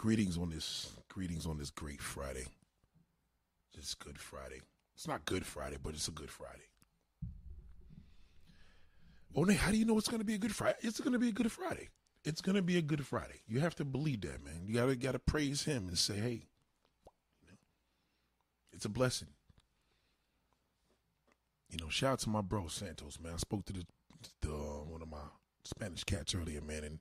Greetings on this greetings on this great Friday. It's Good Friday. It's not Good Friday, but it's a Good Friday. Oh, how do you know it's going to be a Good Friday? It's going to be a Good Friday. It's going to be a Good Friday. You have to believe that, man. You gotta gotta praise Him and say, hey, it's a blessing. You know, shout out to my bro Santos, man. I spoke to the, the uh, one of my Spanish cats earlier, man, and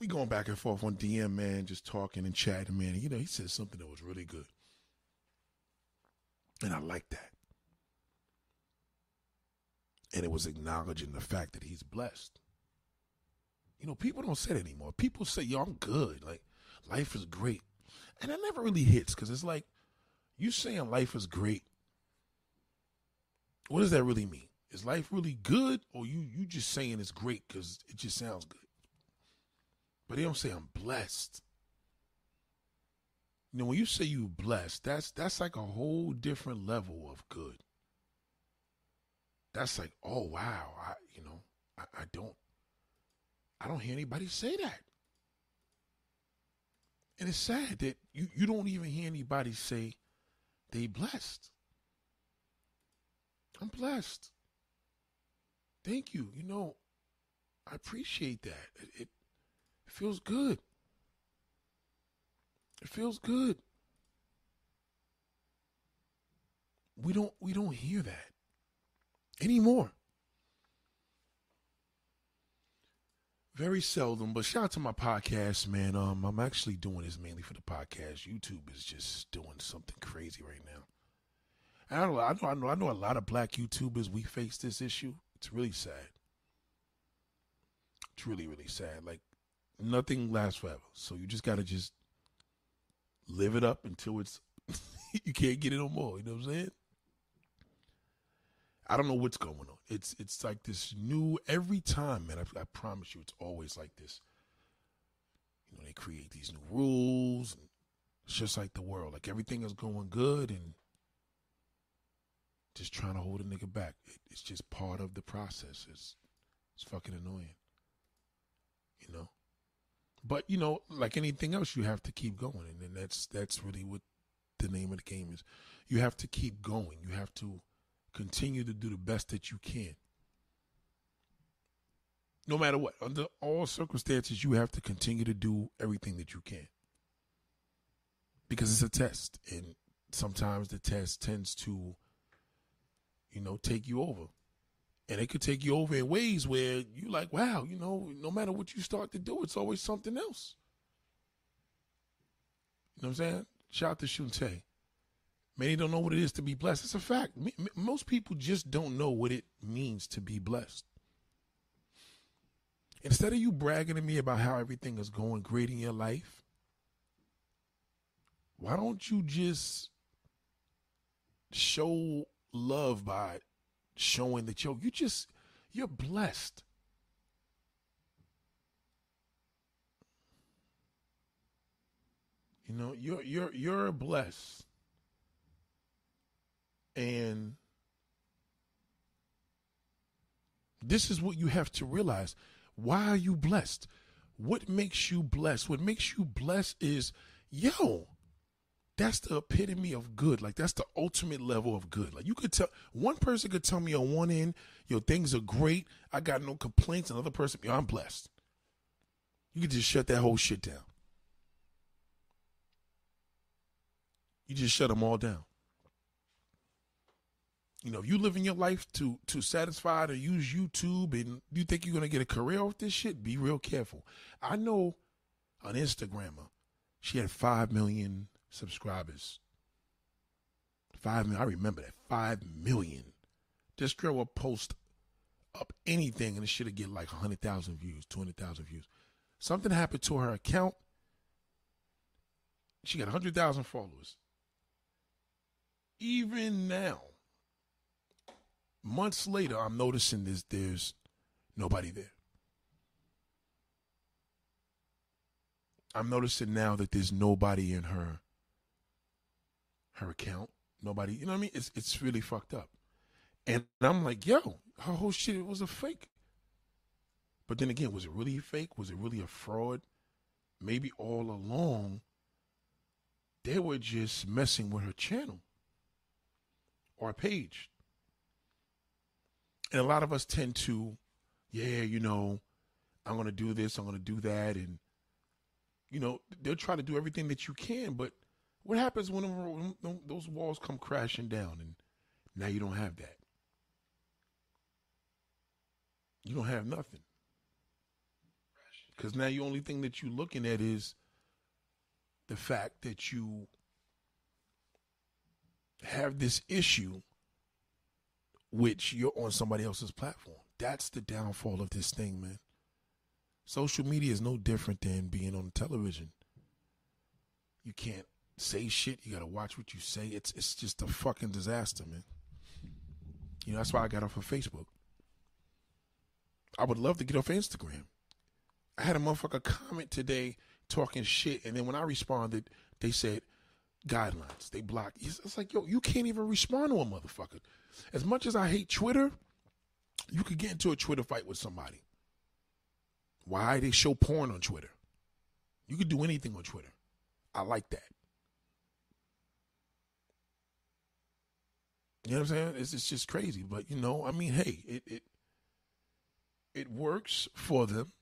we going back and forth on DM, man, just talking and chatting, man. And, you know, he said something that was really good. And I like that. And it was acknowledging the fact that he's blessed. You know, people don't say that anymore. People say, yo, I'm good. Like, life is great. And that never really hits because it's like, you saying life is great. What does that really mean? Is life really good or you you just saying it's great because it just sounds good? But they don't say I'm blessed. You know, when you say you blessed, that's that's like a whole different level of good. That's like, oh wow, I you know, I, I don't I don't hear anybody say that. And it's sad that you, you don't even hear anybody say they blessed. I'm blessed. Thank you. You know, I appreciate that. It, it, feels good. It feels good. We don't we don't hear that anymore. Very seldom, but shout out to my podcast, man. Um, I'm actually doing this mainly for the podcast. YouTube is just doing something crazy right now. And I know, I know, I know, I know a lot of black YouTubers. We face this issue. It's really sad. It's really, really sad. Like nothing lasts forever. So you just gotta just live it up until it's you can't get it no more. You know what I'm saying? I don't know what's going on. It's it's like this new every time, man. I, I promise you, it's always like this. You know, they create these new rules. It's just like the world. Like everything is going good and just trying to hold a nigga back. It, it's just part of the process. It's it's fucking annoying. You know. But you know, like anything else, you have to keep going, and that's that's really what the name of the game is. You have to keep going. You have to continue to do the best that you can. No matter what, under all circumstances, you have to continue to do everything that you can. Because it's a test, and sometimes the test tends to, you know, take you over. And it could take you over in ways where you like, wow, you know, no matter what you start to do, it's always something else. You know what I'm saying? Shout out to Shunte. Many don't know what it is to be blessed. It's a fact. Most people just don't know what it means to be blessed. Instead of you bragging to me about how everything is going great in your life, why don't you just show love by showing that yo, you just you're blessed. You know, you're you're you're blessed. And this is what you have to realize. Why are you blessed? What makes you blessed? What makes you blessed is, yo, that's the epitome of good. Like that's the ultimate level of good. Like you could tell one person could tell me on one end, yo, things are great. I got no complaints. Another person, yo, I'm blessed. You could just shut that whole shit down. You just shut them all down. You know, if you live in your life to to satisfy to use YouTube and you think you're gonna get a career off this shit, be real careful. I know an Instagrammer, she had five million subscribers. Five million. I remember that. Five million. This girl will post up anything and it should get like 100,000 views, 200,000 views. Something happened to her account. She got 100,000 followers. Even now, months later, I'm noticing this there's nobody there. I'm noticing now that there's nobody in her her account. Nobody, you know what I mean? It's it's really fucked up. And I'm like, yo, her whole shit was a fake. But then again, was it really a fake? Was it really a fraud? maybe all along they were just messing with her channel or page. And a lot of us tend to, yeah, you know, I'm going to do this, I'm going to do that. And, you know, they'll try to do everything that you can. But what happens when, those walls come crashing down and now you don't have that? You don't have nothing. Because now the only thing that you're looking at is the fact that you have this issue which you're on somebody else's platform. That's the downfall of this thing, man. Social media is no different than being on television. You can't say shit. You gotta watch what you say. It's it's just a fucking disaster, man. You know that's why I got off of Facebook. I would love to get off Instagram. I had a motherfucker comment today talking shit, and then when I responded, they said guidelines. They blocked. It's like, yo, you can't even respond to a motherfucker. As much as I hate Twitter, you could get into a Twitter fight with somebody. Why they show porn on Twitter? You could do anything on Twitter. I like that. You know what I'm saying? It's, it's just crazy, but you know, I mean, hey, it it it works for them.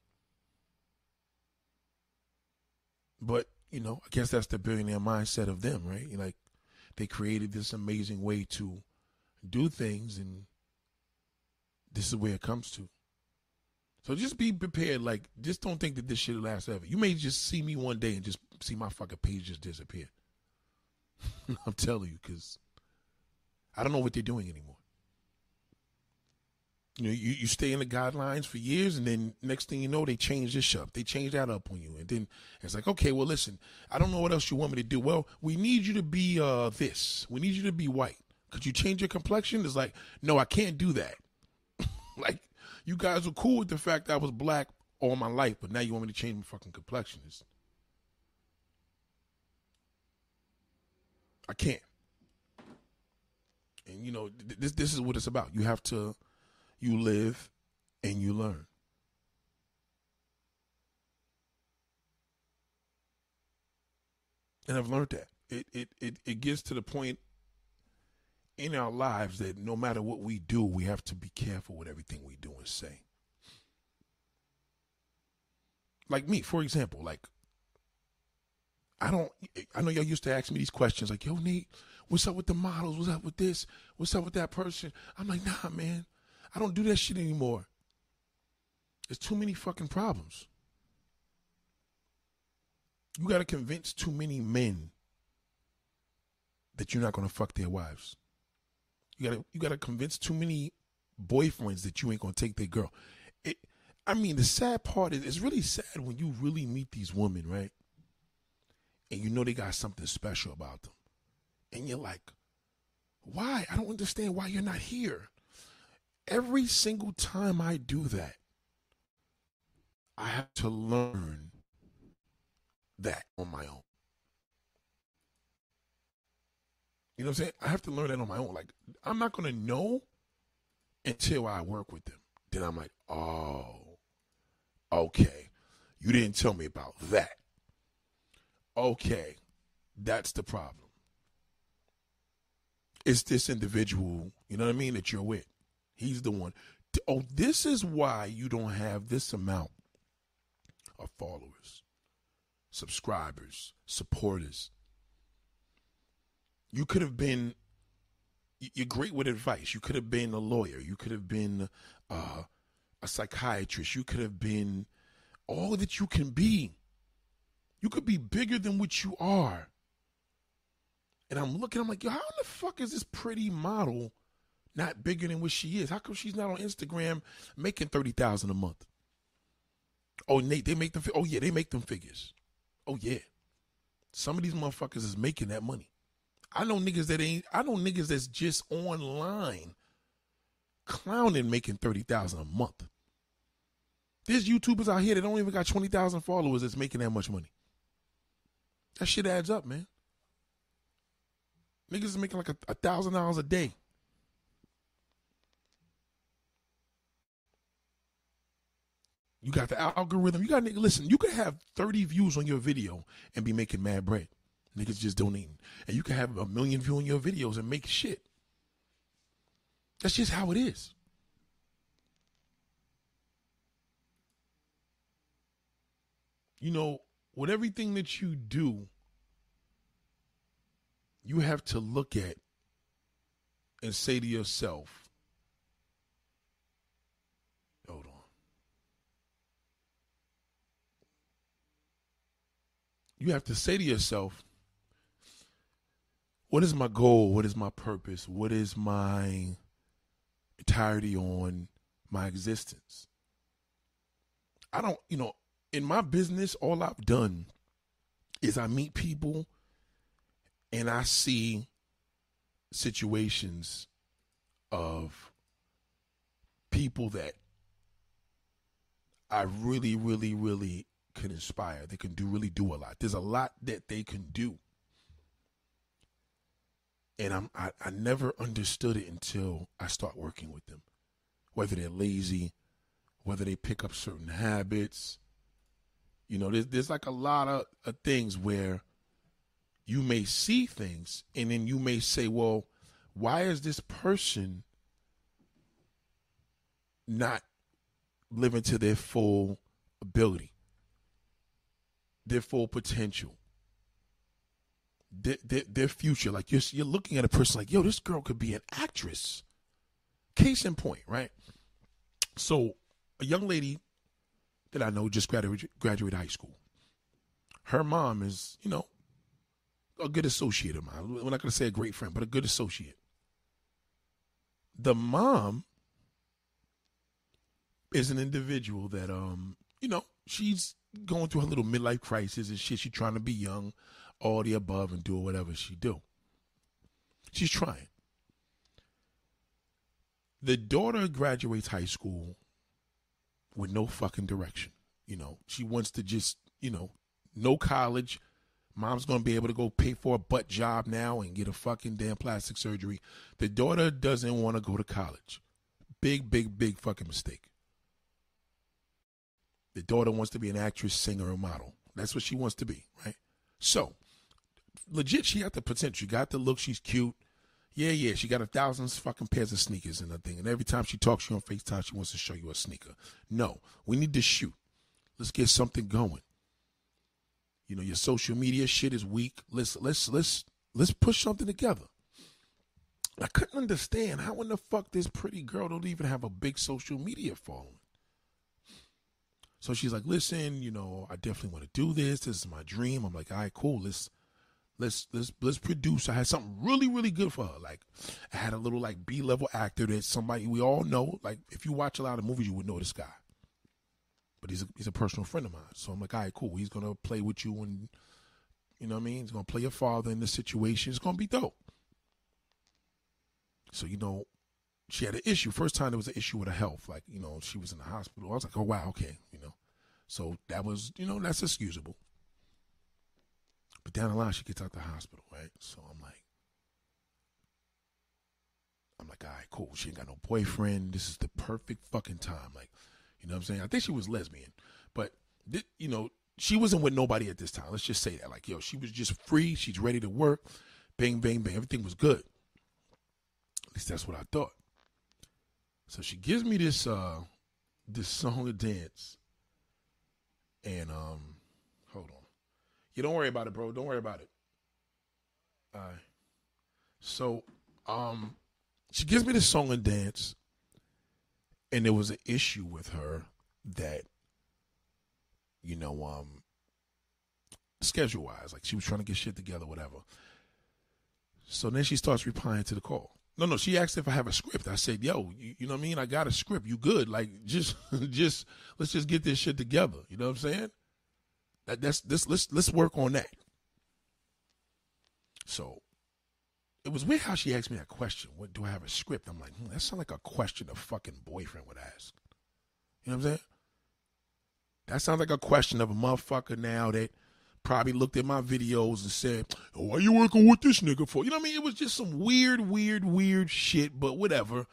But, you know, I guess that's the billionaire mindset of them, right? Like they created this amazing way to do things and this is where it comes to. So just be prepared. Like, just don't think that this shit will last ever. You may just see me one day and just see my fucking page just disappear. I'm telling you, because I don't know what they're doing anymore. You know, you, you stay in the guidelines for years, and then next thing you know, they change this up. They change that up on you, and then it's like, okay, well, listen, I don't know what else you want me to do. Well, we need you to be uh, this. We need you to be white. Could you change your complexion? It's like, no, I can't do that. like, you guys were cool with the fact that I was black all my life, but now you want me to change my fucking complexion. It's, I can't. And you know, this this is what it's about. You have to you live and you learn. And I've learned that. It, it, it, it gets to the point in our lives that no matter what we do, we have to be careful with everything we do and say. Like me, for example, like I don't I know y'all used to ask me these questions like, yo, Nate, what's up with the models? What's up with this? What's up with that person? I'm like, nah, man. I don't do that shit anymore. There's too many fucking problems. You got to convince too many men that you're not going to fuck their wives. You got to you got to convince too many boyfriends that you ain't going to take their girl. It, I mean, the sad part is it's really sad when you really meet these women, right? And you know they got something special about them. And you're like, why? I don't understand why you're not here. Every single time I do that, I have to learn that on my own. You know what I'm saying? I have to learn that on my own. Like, I'm not going to know until I work with them. Then I'm like, oh, okay. You didn't tell me about that. Okay, that's the problem. It's this individual, you know what I mean, that you're with. He's the one. Oh, this is why you don't have this amount of followers, subscribers, supporters. You could have been, you're great with advice. You could have been a lawyer. You could have been uh, a psychiatrist. You could have been all that you can be. You could be bigger than what you are. And I'm looking, I'm like, yo, how in the fuck is this pretty model not bigger than what she is? How come she's not on Instagram making thirty thousand a month? Oh, Nate, they make them. Oh yeah, they make them figures. Oh yeah, some of these motherfuckers is making that money. I know niggas that ain't. I know niggas that's just online clowning making thirty thousand a month. There's YouTubers out here that don't even got twenty thousand followers that's making that much money. That shit adds up, man. Niggas is making like a thousand dollars a day. You got the algorithm. You got nigga. Listen, you could have 30 views on your video and be making mad bread. Niggas just donating. And you can have a million views on your videos and make shit. That's just how it is. You know, with everything that you do, you have to look at and say to yourself, hold on. You have to say to yourself, what is my goal? What is my purpose? What is my entirety on my existence? I don't, you know, in my business, all I've done is I meet people and I see situations of people that I really, really, really can inspire. They can do really do a lot. There's a lot that they can do. And I'm I, I never understood it until I start working with them. Whether they're lazy, whether they pick up certain habits. You know, there's there's like a lot of, of things where you may see things and then you may say, well, why is this person not living to their full ability, their full potential, their, their, their future? Like you're, you're looking at a person like, yo, this girl could be an actress. Case in point, right? So, a young lady that I know just graduated, graduated high school. Her mom is, you know, a good associate of mine. We're not going to say a great friend, but a good associate. The mom is an individual that, um, you know, she's going through her little midlife crisis and shit. She's trying to be young, all the above, and do whatever she do. She's trying. The daughter graduates high school with no fucking direction. You know, she wants to just, you know, no college, Mom's gonna be able to go pay for a butt job now and get a fucking damn plastic surgery. The daughter doesn't want to go to college. Big, big, big fucking mistake. The daughter wants to be an actress, singer, or model. That's what she wants to be, right? So, legit, she got the potential. She got the look. She's cute. Yeah, yeah. She got a thousand fucking pairs of sneakers and a thing. And every time she talks to you on FaceTime, she wants to show you a sneaker. No, we need to shoot. Let's get something going. You know, your social media shit is weak. Let's let's let's let's push something together. I couldn't understand how in the fuck this pretty girl don't even have a big social media following. So she's like, listen, you know, I definitely want to do this. This is my dream. I'm like, all right, cool. Let's let's let's let's produce. I had something really, really good for her. Like I had a little like B level actor that somebody we all know. Like if you watch a lot of movies, you would know this guy but he's a, he's a personal friend of mine. So I'm like, all right, cool. He's gonna play with you, and you know what I mean. He's gonna play your father in this situation. It's gonna be dope. So you know, she had an issue. First time there was an issue with her health. Like you know, she was in the hospital. I was like, oh wow, okay, you know. So that was you know that's excusable. But down the line, she gets out the hospital, right? So I'm like, I'm like, all right, cool. She ain't got no boyfriend. This is the perfect fucking time. Like, you know what I'm saying? I think she was lesbian, but you know, she wasn't with nobody at this time. Let's just say that. Like, yo, she was just free. She's ready to work. Bang, bang, bang. Everything was good. At least that's what I thought. So she gives me this uh this song and dance. And um hold on. You don't worry about it, bro. Don't worry about it. All right. So um she gives me this song and dance and there was an issue with her that you know um schedule wise like she was trying to get shit together whatever. So then she starts replying to the call. No no she asked if i have a script. I said yo you, you know what i mean? I got a script. You good? Like just just let's just get this shit together. You know what i'm saying? That, that's this let's let's work on that. So it was weird how she asked me that question. What do I have a script? I'm like, hmm, that sounds like a question a fucking boyfriend would ask. You know what I'm saying? That sounds like a question of a motherfucker now that probably looked at my videos and said, oh, "Why you working with this nigga for?" You know what I mean? It was just some weird, weird, weird shit. But whatever.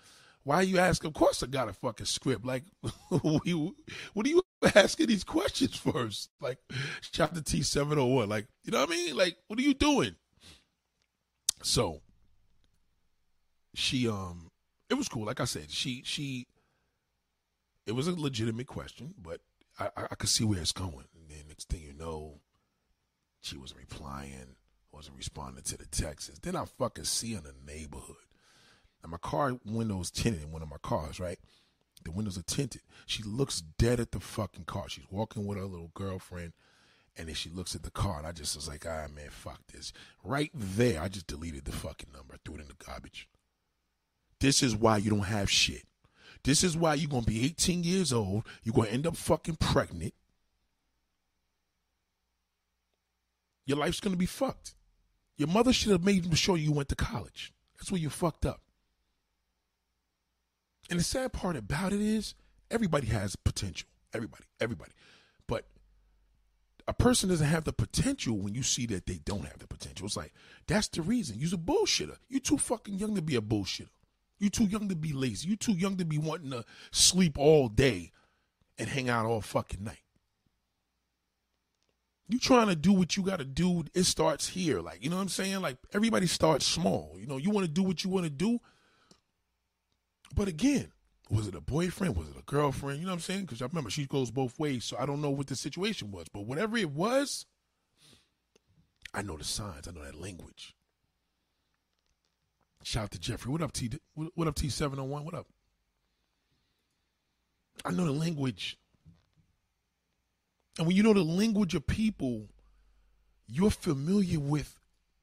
Why you asking? Of course, I got a fucking script. Like, what are you asking these questions first? Like, the T seven or what? Like, you know what I mean? Like, what are you doing? So, she um, it was cool. Like I said, she she. It was a legitimate question, but I, I, could see where it's going. And then next thing you know, she wasn't replying, wasn't responding to the texts. Then I fucking see in the neighborhood. And my car windows tinted in one of my cars, right? The windows are tinted. She looks dead at the fucking car. She's walking with her little girlfriend. And then she looks at the car, and I just was like, ah, man, fuck this. Right there, I just deleted the fucking number, threw it in the garbage. This is why you don't have shit. This is why you're going to be 18 years old. You're going to end up fucking pregnant. Your life's going to be fucked. Your mother should have made sure you went to college. That's where you fucked up. And the sad part about it is everybody has potential. Everybody, everybody. A person doesn't have the potential when you see that they don't have the potential. It's like, that's the reason. You're a bullshitter. You're too fucking young to be a bullshitter. You're too young to be lazy. You're too young to be wanting to sleep all day and hang out all fucking night. You trying to do what you got to do. It starts here. Like, you know what I'm saying? Like, everybody starts small. You know, you want to do what you want to do. But again, was it a boyfriend? Was it a girlfriend? You know what I'm saying? Because I remember she goes both ways. So I don't know what the situation was. But whatever it was, I know the signs. I know that language. Shout out to Jeffrey. What up, T? What up, T seven hundred one? What up? I know the language, and when you know the language of people, you're familiar with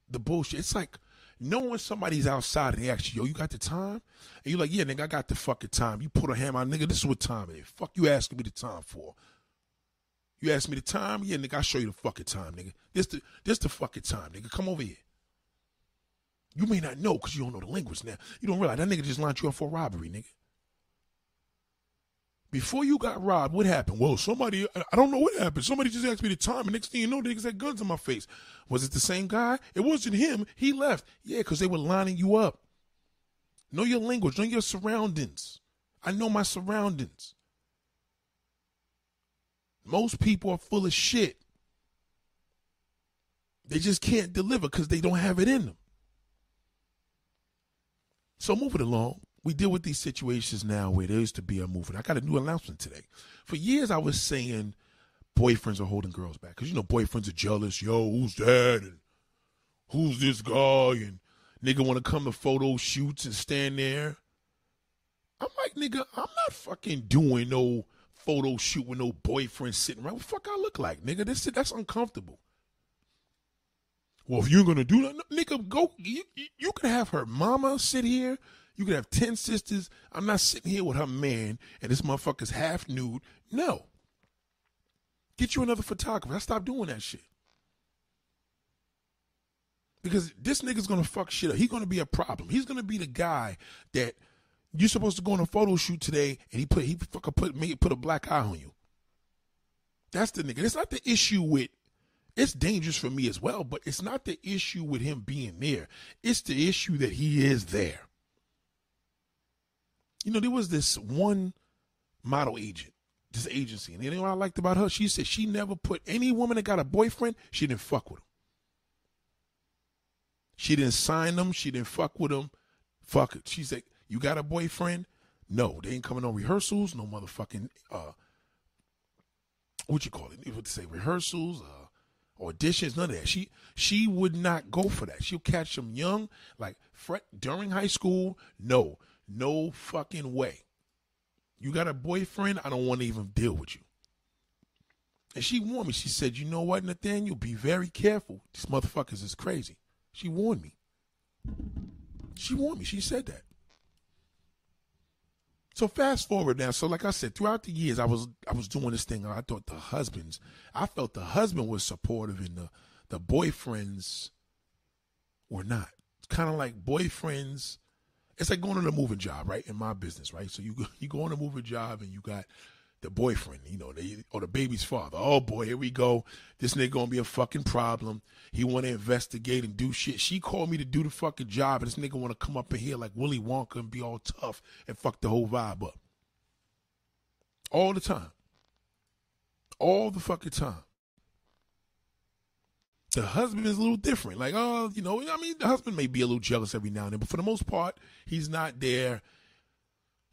the bullshit. It's like knowing somebody's outside and they ask you, "Yo, you got the time?" And you're like, "Yeah, nigga, I got the fucking time." You put a hammer on, nigga. This is what time it is. Fuck you asking me the time for? You ask me the time? Yeah, nigga, I'll show you the fucking time, nigga. This the this the fucking time, nigga. Come over here. You may not know because you don't know the language now. You don't realize that nigga just lined you up for robbery, nigga. Before you got robbed, what happened? Well, somebody, I don't know what happened. Somebody just asked me the time, and next thing you know, niggas had guns in my face. Was it the same guy? It wasn't him. He left. Yeah, because they were lining you up. Know your language, know your surroundings. I know my surroundings. Most people are full of shit. They just can't deliver because they don't have it in them. So moving along, we deal with these situations now where there used to be a movement. I got a new announcement today. For years, I was saying boyfriends are holding girls back because you know boyfriends are jealous. Yo, who's that? And who's this guy? And nigga want to come to photo shoots and stand there. I'm like, nigga, I'm not fucking doing no photo shoot with no boyfriend sitting around. What fuck I look like, nigga? This that's uncomfortable. Well, if you're gonna do that, nigga, go. You, you can have her mama sit here. You can have ten sisters. I'm not sitting here with her man and this motherfucker's half nude. No. Get you another photographer. I stop doing that shit. Because this nigga's gonna fuck shit up. He's gonna be a problem. He's gonna be the guy that you're supposed to go on a photo shoot today and he put he fucking put me put a black eye on you. That's the nigga. It's not the issue with it's dangerous for me as well, but it's not the issue with him being there. It's the issue that he is there. You know, there was this one model agent, this agency, and you know what I liked about her? She said she never put any woman that got a boyfriend, she didn't fuck with him. She didn't sign them, she didn't fuck with them. Fuck it. She said, You got a boyfriend? No, they ain't coming on rehearsals, no motherfucking uh what you call it? What to say, rehearsals, uh auditions, none of that. She she would not go for that. She'll catch them young, like during high school. No, no fucking way. You got a boyfriend? I don't want to even deal with you. And she warned me. She said, "You know what, Nathaniel? Be very careful. These motherfuckers is crazy." She warned me. She warned me. She said that. So fast forward now. So like I said, throughout the years, I was I was doing this thing. I thought the husbands, I felt the husband was supportive, and the the boyfriends were not. It's kind of like boyfriends. It's like going on a moving job, right? In my business, right? So you you go on a moving job, and you got the boyfriend, you know, they, or the baby's father. Oh boy, here we go. This nigga gonna be a fucking problem. He want to investigate and do shit. She called me to do the fucking job, and this nigga want to come up in here like Willy Wonka and be all tough and fuck the whole vibe up. All the time. All the fucking time. The husband is a little different. Like, oh, you know, I mean, the husband may be a little jealous every now and then, but for the most part, he's not there.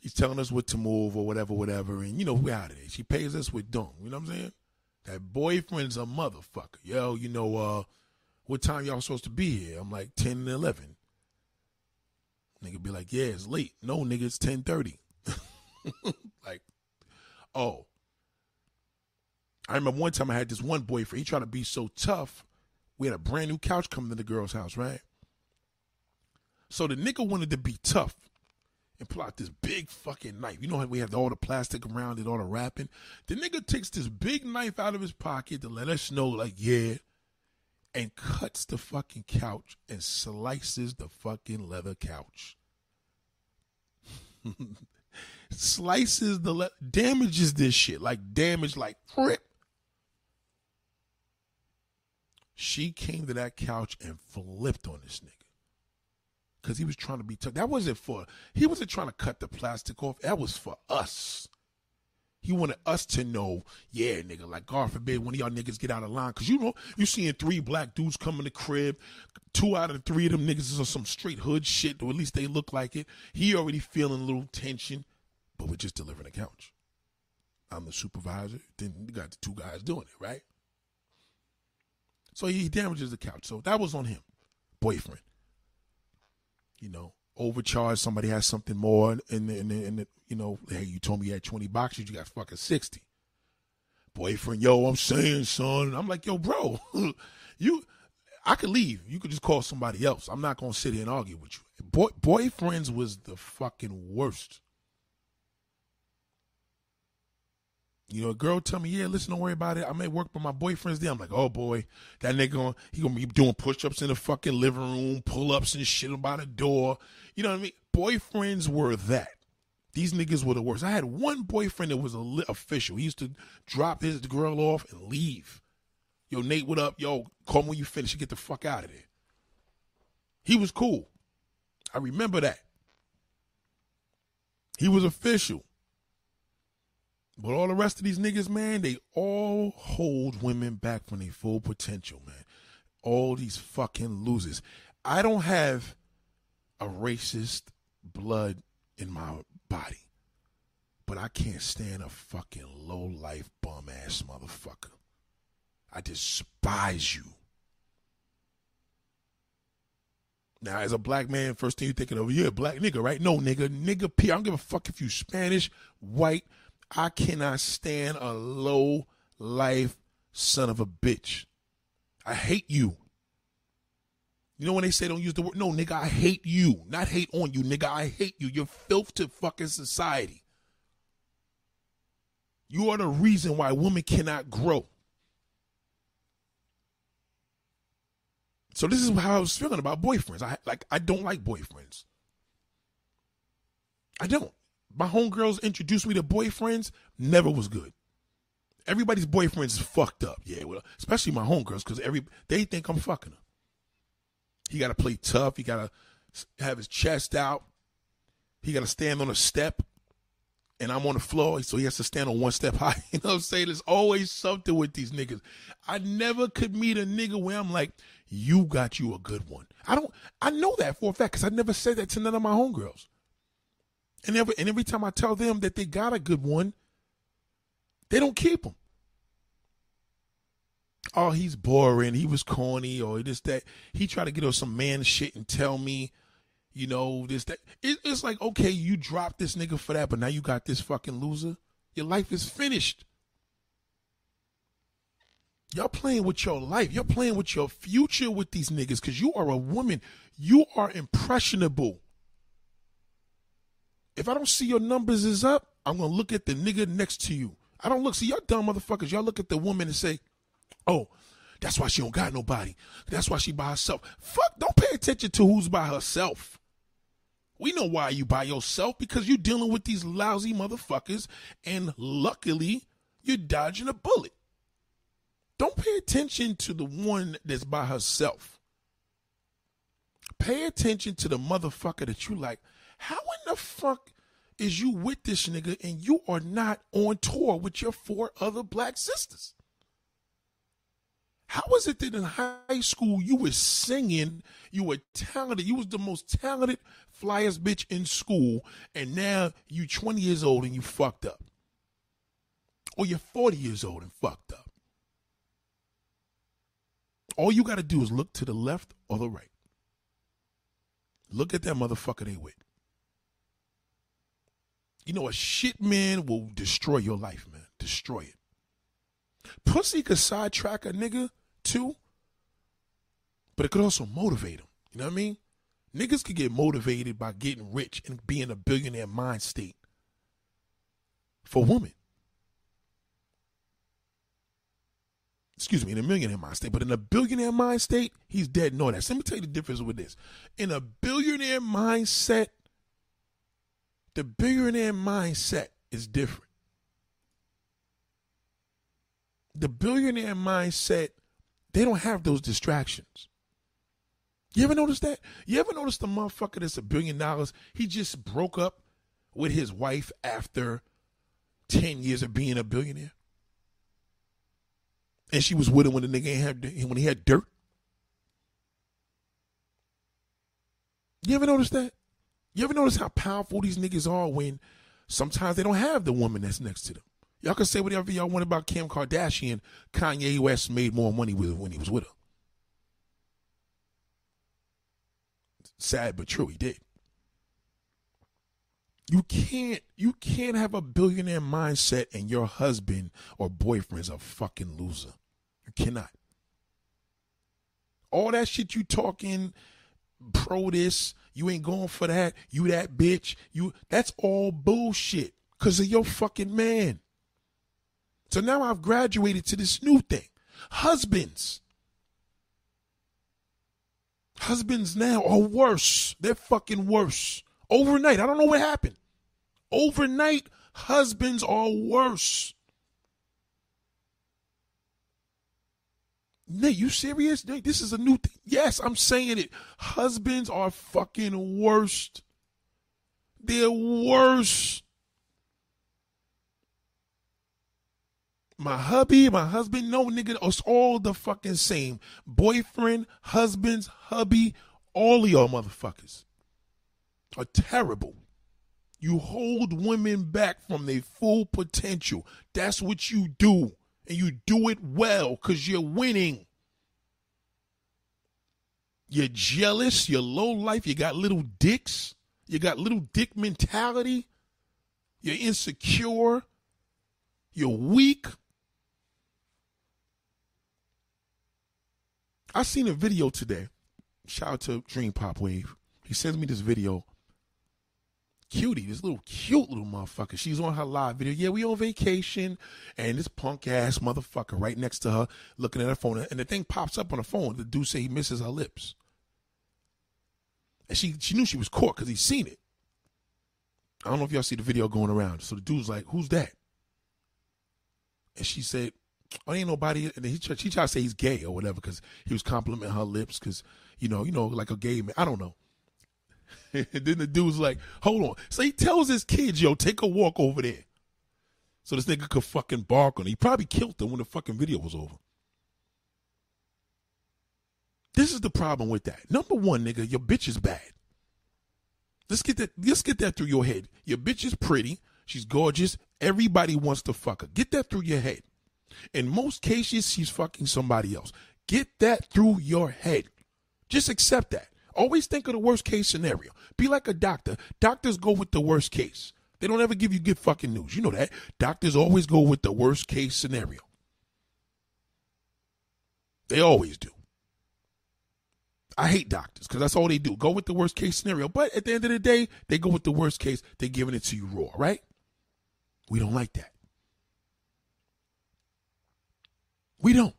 He's telling us what to move or whatever, whatever. And, you know, we out of there. She pays us with dung. You know what I'm saying? That boyfriend's a motherfucker. Yo, you know, uh, what time y'all supposed to be here? I'm like 10 and 11. Nigga be like, yeah, it's late. No, nigga, it's 1030. like, oh. I remember one time I had this one boyfriend. He tried to be so tough we had a brand new couch coming to the girl's house, right? So the nigga wanted to be tough and pull out this big fucking knife. You know how we have all the plastic around it, all the wrapping? The nigga takes this big knife out of his pocket to let us know, like, yeah, and cuts the fucking couch and slices the fucking leather couch. slices the le- damages this shit like damage like rip she came to that couch and flipped on this nigga. Cause he was trying to be tough. That wasn't for he wasn't trying to cut the plastic off. That was for us. He wanted us to know, yeah, nigga, like God forbid one of y'all niggas get out of line. Cause you know, you seeing three black dudes come in the crib, two out of three of them niggas is on some straight hood shit, or at least they look like it. He already feeling a little tension, but we're just delivering a couch. I'm the supervisor. Then you got the two guys doing it, right? So he damages the couch. So that was on him. Boyfriend. You know, overcharged. Somebody has something more and in the, you know, hey, you told me you had 20 boxes, you got fucking 60. Boyfriend, yo, I'm saying, son. I'm like, yo, bro, you, I could leave. You could just call somebody else. I'm not to sit here and argue with you. Boy, boyfriends was the fucking worst. You know, a girl tell me, yeah, listen, don't worry about it. I'm at work, but my boyfriend's there. I'm like, oh boy, that nigga, he gonna be doing push ups in the fucking living room, pull ups and shit by the door. You know what I mean? Boyfriends were that. These niggas were the worst. I had one boyfriend that was a li- official. He used to drop his girl off and leave. Yo, Nate, what up? Yo, call me when you finish and get the fuck out of there. He was cool. I remember that. He was official. But all the rest of these niggas, man, they all hold women back from their full potential, man. All these fucking losers. I don't have a racist blood in my body, but I can't stand a fucking low life bum ass motherfucker. I despise you. Now, as a black man, first thing you're thinking of, you're a black nigga, right? No, nigga, nigga, P. I don't give a fuck if you Spanish, white, I cannot stand a low life son of a bitch. I hate you. You know when they say don't use the word? No, nigga, I hate you. Not hate on you, nigga. I hate you. You're filth to fucking society. You are the reason why women cannot grow. So this is how I was feeling about boyfriends. I like I don't like boyfriends. I don't my homegirls introduced me to boyfriends, never was good. Everybody's boyfriends is fucked up. Yeah, well, especially my homegirls, because every they think I'm fucking her. He got to play tough. He got to have his chest out. He got to stand on a step, and I'm on the floor, so he has to stand on one step high. You know what I'm saying? There's always something with these niggas. I never could meet a nigga where I'm like, you got you a good one. I don't. I know that for a fact because I never said that to none of my homegirls. And every and every time I tell them that they got a good one, they don't keep them. Oh, he's boring. He was corny, or this that. He tried to get on some man shit and tell me, you know, this that. It, it's like okay, you dropped this nigga for that, but now you got this fucking loser. Your life is finished. Y'all playing with your life. You're playing with your future with these niggas because you are a woman. You are impressionable. If I don't see your numbers is up, I'm gonna look at the nigga next to you. I don't look. See y'all dumb motherfuckers. Y'all look at the woman and say, "Oh, that's why she don't got nobody. That's why she by herself." Fuck. Don't pay attention to who's by herself. We know why you by yourself because you're dealing with these lousy motherfuckers, and luckily you're dodging a bullet. Don't pay attention to the one that's by herself. Pay attention to the motherfucker that you like. How in the fuck is you with this nigga and you are not on tour with your four other black sisters? How was it that in high school you were singing, you were talented, you was the most talented flyest bitch in school, and now you 20 years old and you fucked up? Or you're 40 years old and fucked up. All you got to do is look to the left or the right. Look at that motherfucker they with. You know, a shit man will destroy your life, man. Destroy it. Pussy could sidetrack a nigga too, but it could also motivate him. You know what I mean? Niggas could get motivated by getting rich and being a billionaire mind state for women. Excuse me, in a millionaire mind state, but in a billionaire mind state, he's dead. No, that. Let me tell you the difference with this. In a billionaire mindset, the billionaire mindset is different. The billionaire mindset they don't have those distractions. You ever notice that? You ever notice the motherfucker that's a billion dollars? He just broke up with his wife after 10 years of being a billionaire. And she was with him when the nigga had when he had dirt. You ever notice that? You ever notice how powerful these niggas are when sometimes they don't have the woman that's next to them? Y'all can say whatever y'all want about Kim Kardashian. Kanye West made more money with when he was with her. Sad but true, he did. You can't you can't have a billionaire mindset and your husband or boyfriend's a fucking loser. You cannot. All that shit you talking pro this, you ain't going for that, you that bitch, you that's all bullshit. Cause of your fucking man. So now I've graduated to this new thing. Husbands. Husbands now are worse. They're fucking worse. Overnight, I don't know what happened. Overnight, husbands are worse. Nate, you serious? Nate, this is a new thing. Yes, I'm saying it. Husbands are fucking worst. They're worse. my hubby, my husband, no nigga, it's all the fucking same. Boyfriend, husbands, hubby, all of y'all motherfuckers are terrible. You hold women back from their full potential. That's what you do. And you do it well because you're winning. You're jealous, you're low life, you got little dicks, you got little dick mentality, you're insecure, you're weak, I seen a video today. Shout out to Dream Pop Wave. He sends me this video. Cutie, this little cute little motherfucker. She's on her live video. Yeah, we on vacation, and this punk ass motherfucker right next to her, looking at her phone, and the thing pops up on the phone. The dude say he misses her lips, and she she knew she was caught because he seen it. I don't know if y'all see the video going around. So the dude's like, "Who's that?" And she said, oh, ain't nobody. And he, he tried to say he's gay or whatever because he was complimenting her lips because, you know, you know, like a gay man. I don't know. and then the dude's like, hold on. So he tells his kids, yo, take a walk over there. So this nigga could fucking bark on. He probably killed them when the fucking video was over. This is the problem with that. Number one, nigga, your bitch is bad. Let's get that. Let's get that through your head. Your bitch is pretty. She's gorgeous. Everybody wants to fuck her. Get that through your head. In most cases, she's fucking somebody else. Get that through your head. Just accept that. Always think of the worst case scenario. Be like a doctor. Doctors go with the worst case. They don't ever give you good fucking news. You know that. Doctors always go with the worst case scenario. They always do. I hate doctors because that's all they do. Go with the worst case scenario. But at the end of the day, they go with the worst case. They're giving it to you raw, right? We don't like that. We don't.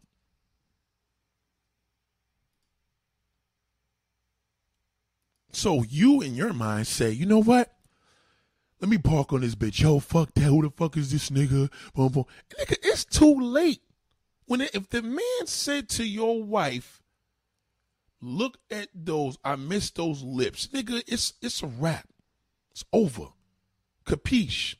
So you in your mind say, you know what? Let me park on this bitch. Yo, fuck that. Who the fuck is this nigga? Boom, boom. Nigga, it's too late. When it, if the man said to your wife, look at those, I miss those lips, nigga, it's it's a wrap. It's over. Capiche?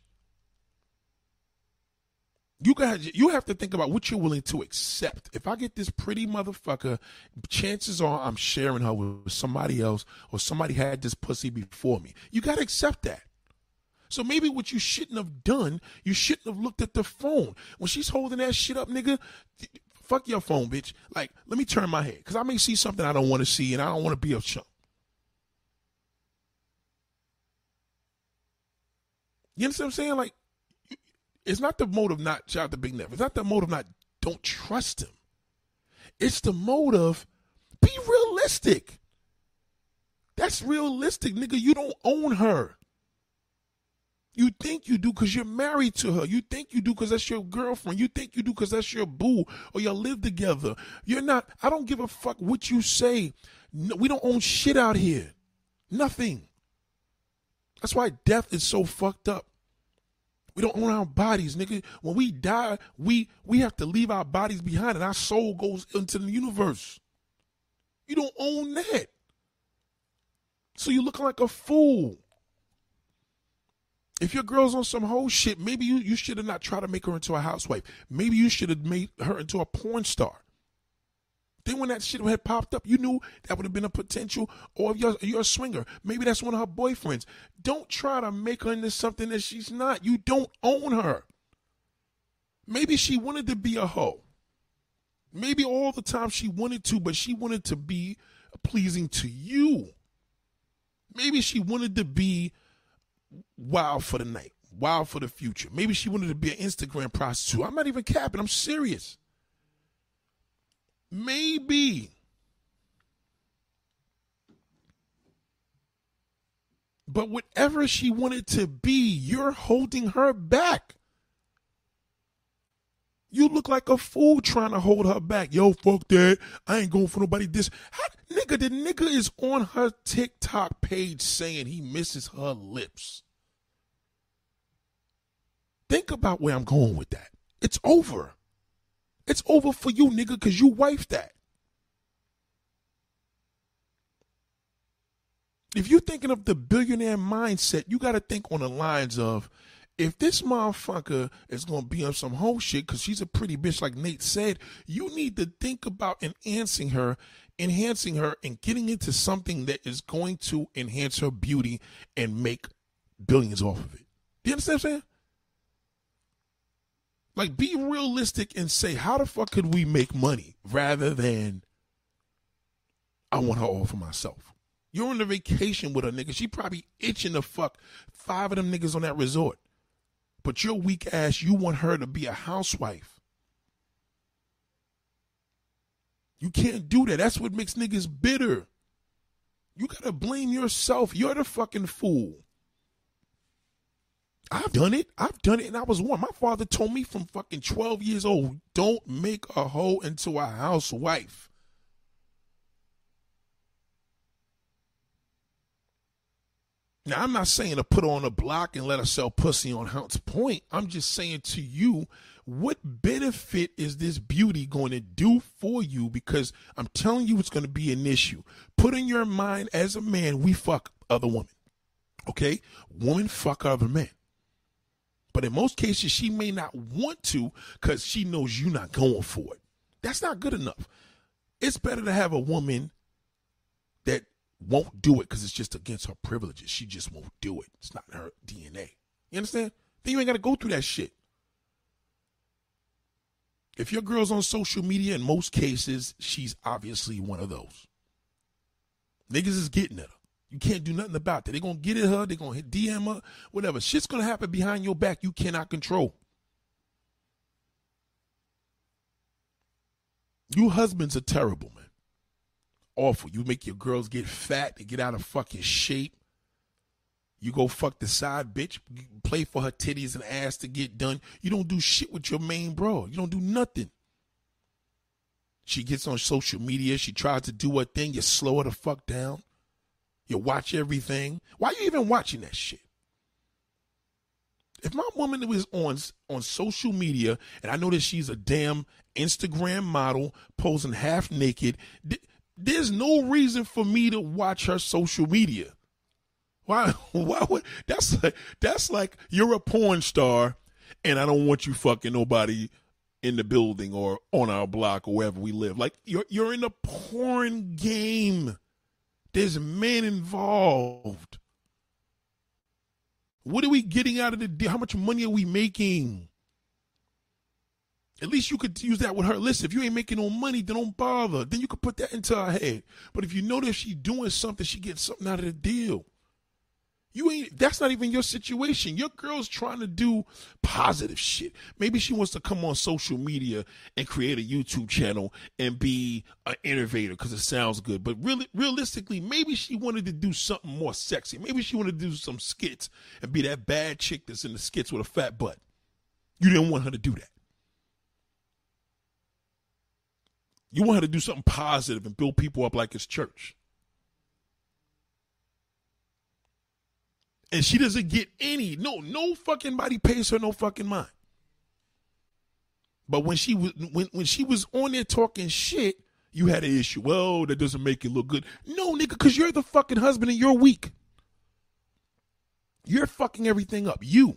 You got you have to think about what you're willing to accept. If I get this pretty motherfucker, chances are I'm sharing her with somebody else or somebody had this pussy before me. You got to accept that. So maybe what you shouldn't have done, you shouldn't have looked at the phone. When she's holding that shit up, nigga, fuck your phone, bitch. Like, let me turn my head. Because I may see something I don't want to see and I don't want to be a chump. You understand what I'm saying? Like, it's not the motive not shout out to Big Neff. It's not the motive not don't trust him. It's the motive be realistic. That's realistic, nigga. You don't own her. You think you do because you're married to her. You think you do because that's your girlfriend. You think you do because that's your boo or y'all live together. You're not. I don't give a fuck what you say. No, we don't own shit out here. Nothing. That's why death is so fucked up. We don't own our bodies, nigga. When we die, we we have to leave our bodies behind and our soul goes into the universe. You don't own that. So you look like a fool. If your girl's on some whole shit, maybe you, you should have not tried to make her into a housewife. Maybe you should have made her into a porn star. Then when that shit had popped up, you knew that would have been a potential. Or you're, you're a swinger, maybe that's one of her boyfriends. Don't try to make her into something that she's not. You don't own her. Maybe she wanted to be a hoe. Maybe all the time she wanted to, but she wanted to be pleasing to you. Maybe she wanted to be wild for the night, wild for the future. Maybe she wanted to be an Instagram prostitute. I'm not even capping. I'm serious. Maybe. But whatever she wanted to be, you're holding her back. You look like a fool trying to hold her back. Yo, fuck that. I ain't going for nobody this. How, nigga, the nigga is on her TikTok page saying he misses her lips. Think about where I'm going with that. It's over. It's over for you, nigga, because you wifed that. If you're thinking of the billionaire mindset, you got to think on the lines of if this motherfucker is going to be on some whole shit because she's a pretty bitch, like Nate said, you need to think about enhancing her, enhancing her, and getting into something that is going to enhance her beauty and make billions off of it. Do you understand what I'm saying? Like, be realistic and say, how the fuck could we make money rather than I want her all for myself. You're on a vacation with a nigga. She probably itching to fuck five of them niggas on that resort. But your weak ass, you want her to be a housewife. You can't do that. That's what makes niggas bitter. You gotta blame yourself. You're the fucking fool. I've done it. I've done it, and I was one. My father told me from fucking 12 years old don't make a hoe into a housewife. Now, I'm not saying to put her on a block and let her sell pussy on Hunts Point. I'm just saying to you, what benefit is this beauty going to do for you? Because I'm telling you, it's going to be an issue. Put in your mind as a man, we fuck other women. Okay? Women fuck other men. But in most cases, she may not want to because she knows you're not going for it. That's not good enough. It's better to have a woman that won't do it because it's just against her privileges. She just won't do it. It's not her DNA. You understand? Then you ain't got to go through that shit. If your girl's on social media, in most cases, she's obviously one of those. Niggas is getting at her. You can't do nothing about that. They're gonna get at her, they're gonna hit DM her, whatever. Shit's gonna happen behind your back you cannot control. You husbands are terrible, man. Awful. You make your girls get fat, they get out of fucking shape. You go fuck the side bitch, play for her titties and ass to get done. You don't do shit with your main bro. You don't do nothing. She gets on social media, she tries to do her thing, you slow her the fuck down. You watch everything. Why are you even watching that shit? If my woman was on on social media and I know that she's a damn Instagram model posing half naked, th- there's no reason for me to watch her social media. Why? Why would that's like that's like you're a porn star, and I don't want you fucking nobody in the building or on our block or wherever we live. Like you're you're in a porn game. There's men involved. What are we getting out of the deal? How much money are we making? At least you could use that with her. Listen, if you ain't making no money, then don't bother. Then you could put that into her head. But if you know that she's doing something, she gets something out of the deal. You ain't that's not even your situation. Your girl's trying to do positive shit. Maybe she wants to come on social media and create a YouTube channel and be an innovator because it sounds good. But really realistically, maybe she wanted to do something more sexy. Maybe she wanted to do some skits and be that bad chick that's in the skits with a fat butt. You didn't want her to do that. You want her to do something positive and build people up like it's church. And she doesn't get any no no fucking body pays her no fucking mind. But when she was when when she was on there talking shit, you had an issue. Well, that doesn't make it look good. No, nigga, because you're the fucking husband and you're weak. You're fucking everything up. You.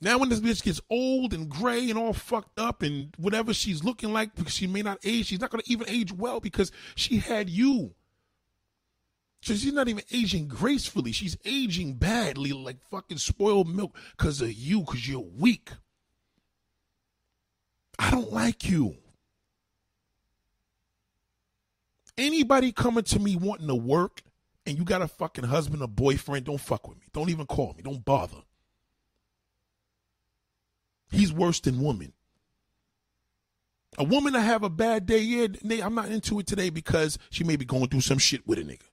Now when this bitch gets old and gray and all fucked up and whatever she's looking like because she may not age, she's not gonna even age well because she had you. So she's not even aging gracefully. She's aging badly, like fucking spoiled milk, because of you, because you're weak. I don't like you. Anybody coming to me wanting to work and you got a fucking husband or boyfriend, don't fuck with me. Don't even call me. Don't bother. He's worse than woman. A woman to have a bad day, yeah, I'm not into it today because she may be going through some shit with a nigga.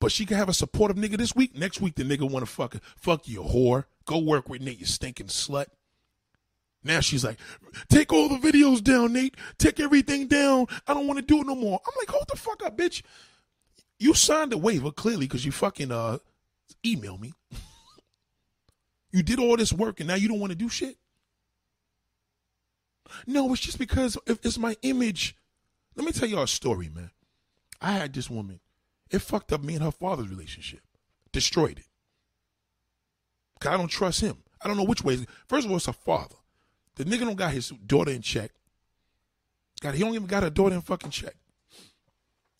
But she can have a supportive nigga this week. Next week, the nigga want to fuck her. Fuck you, whore. Go work with Nate, you stinking slut. Now she's like, take all the videos down, Nate. Take everything down. I don't want to do it no more. I'm like, hold the fuck up, bitch. You signed a waiver clearly because you fucking uh email me. you did all this work and now you don't want to do shit. No, it's just because it's my image. Let me tell y'all a story, man. I had this woman it fucked up me and her father's relationship, destroyed it. Cause I don't trust him. I don't know which way. First of all, it's her father. The nigga don't got his daughter in check. God, he don't even got a daughter in fucking check.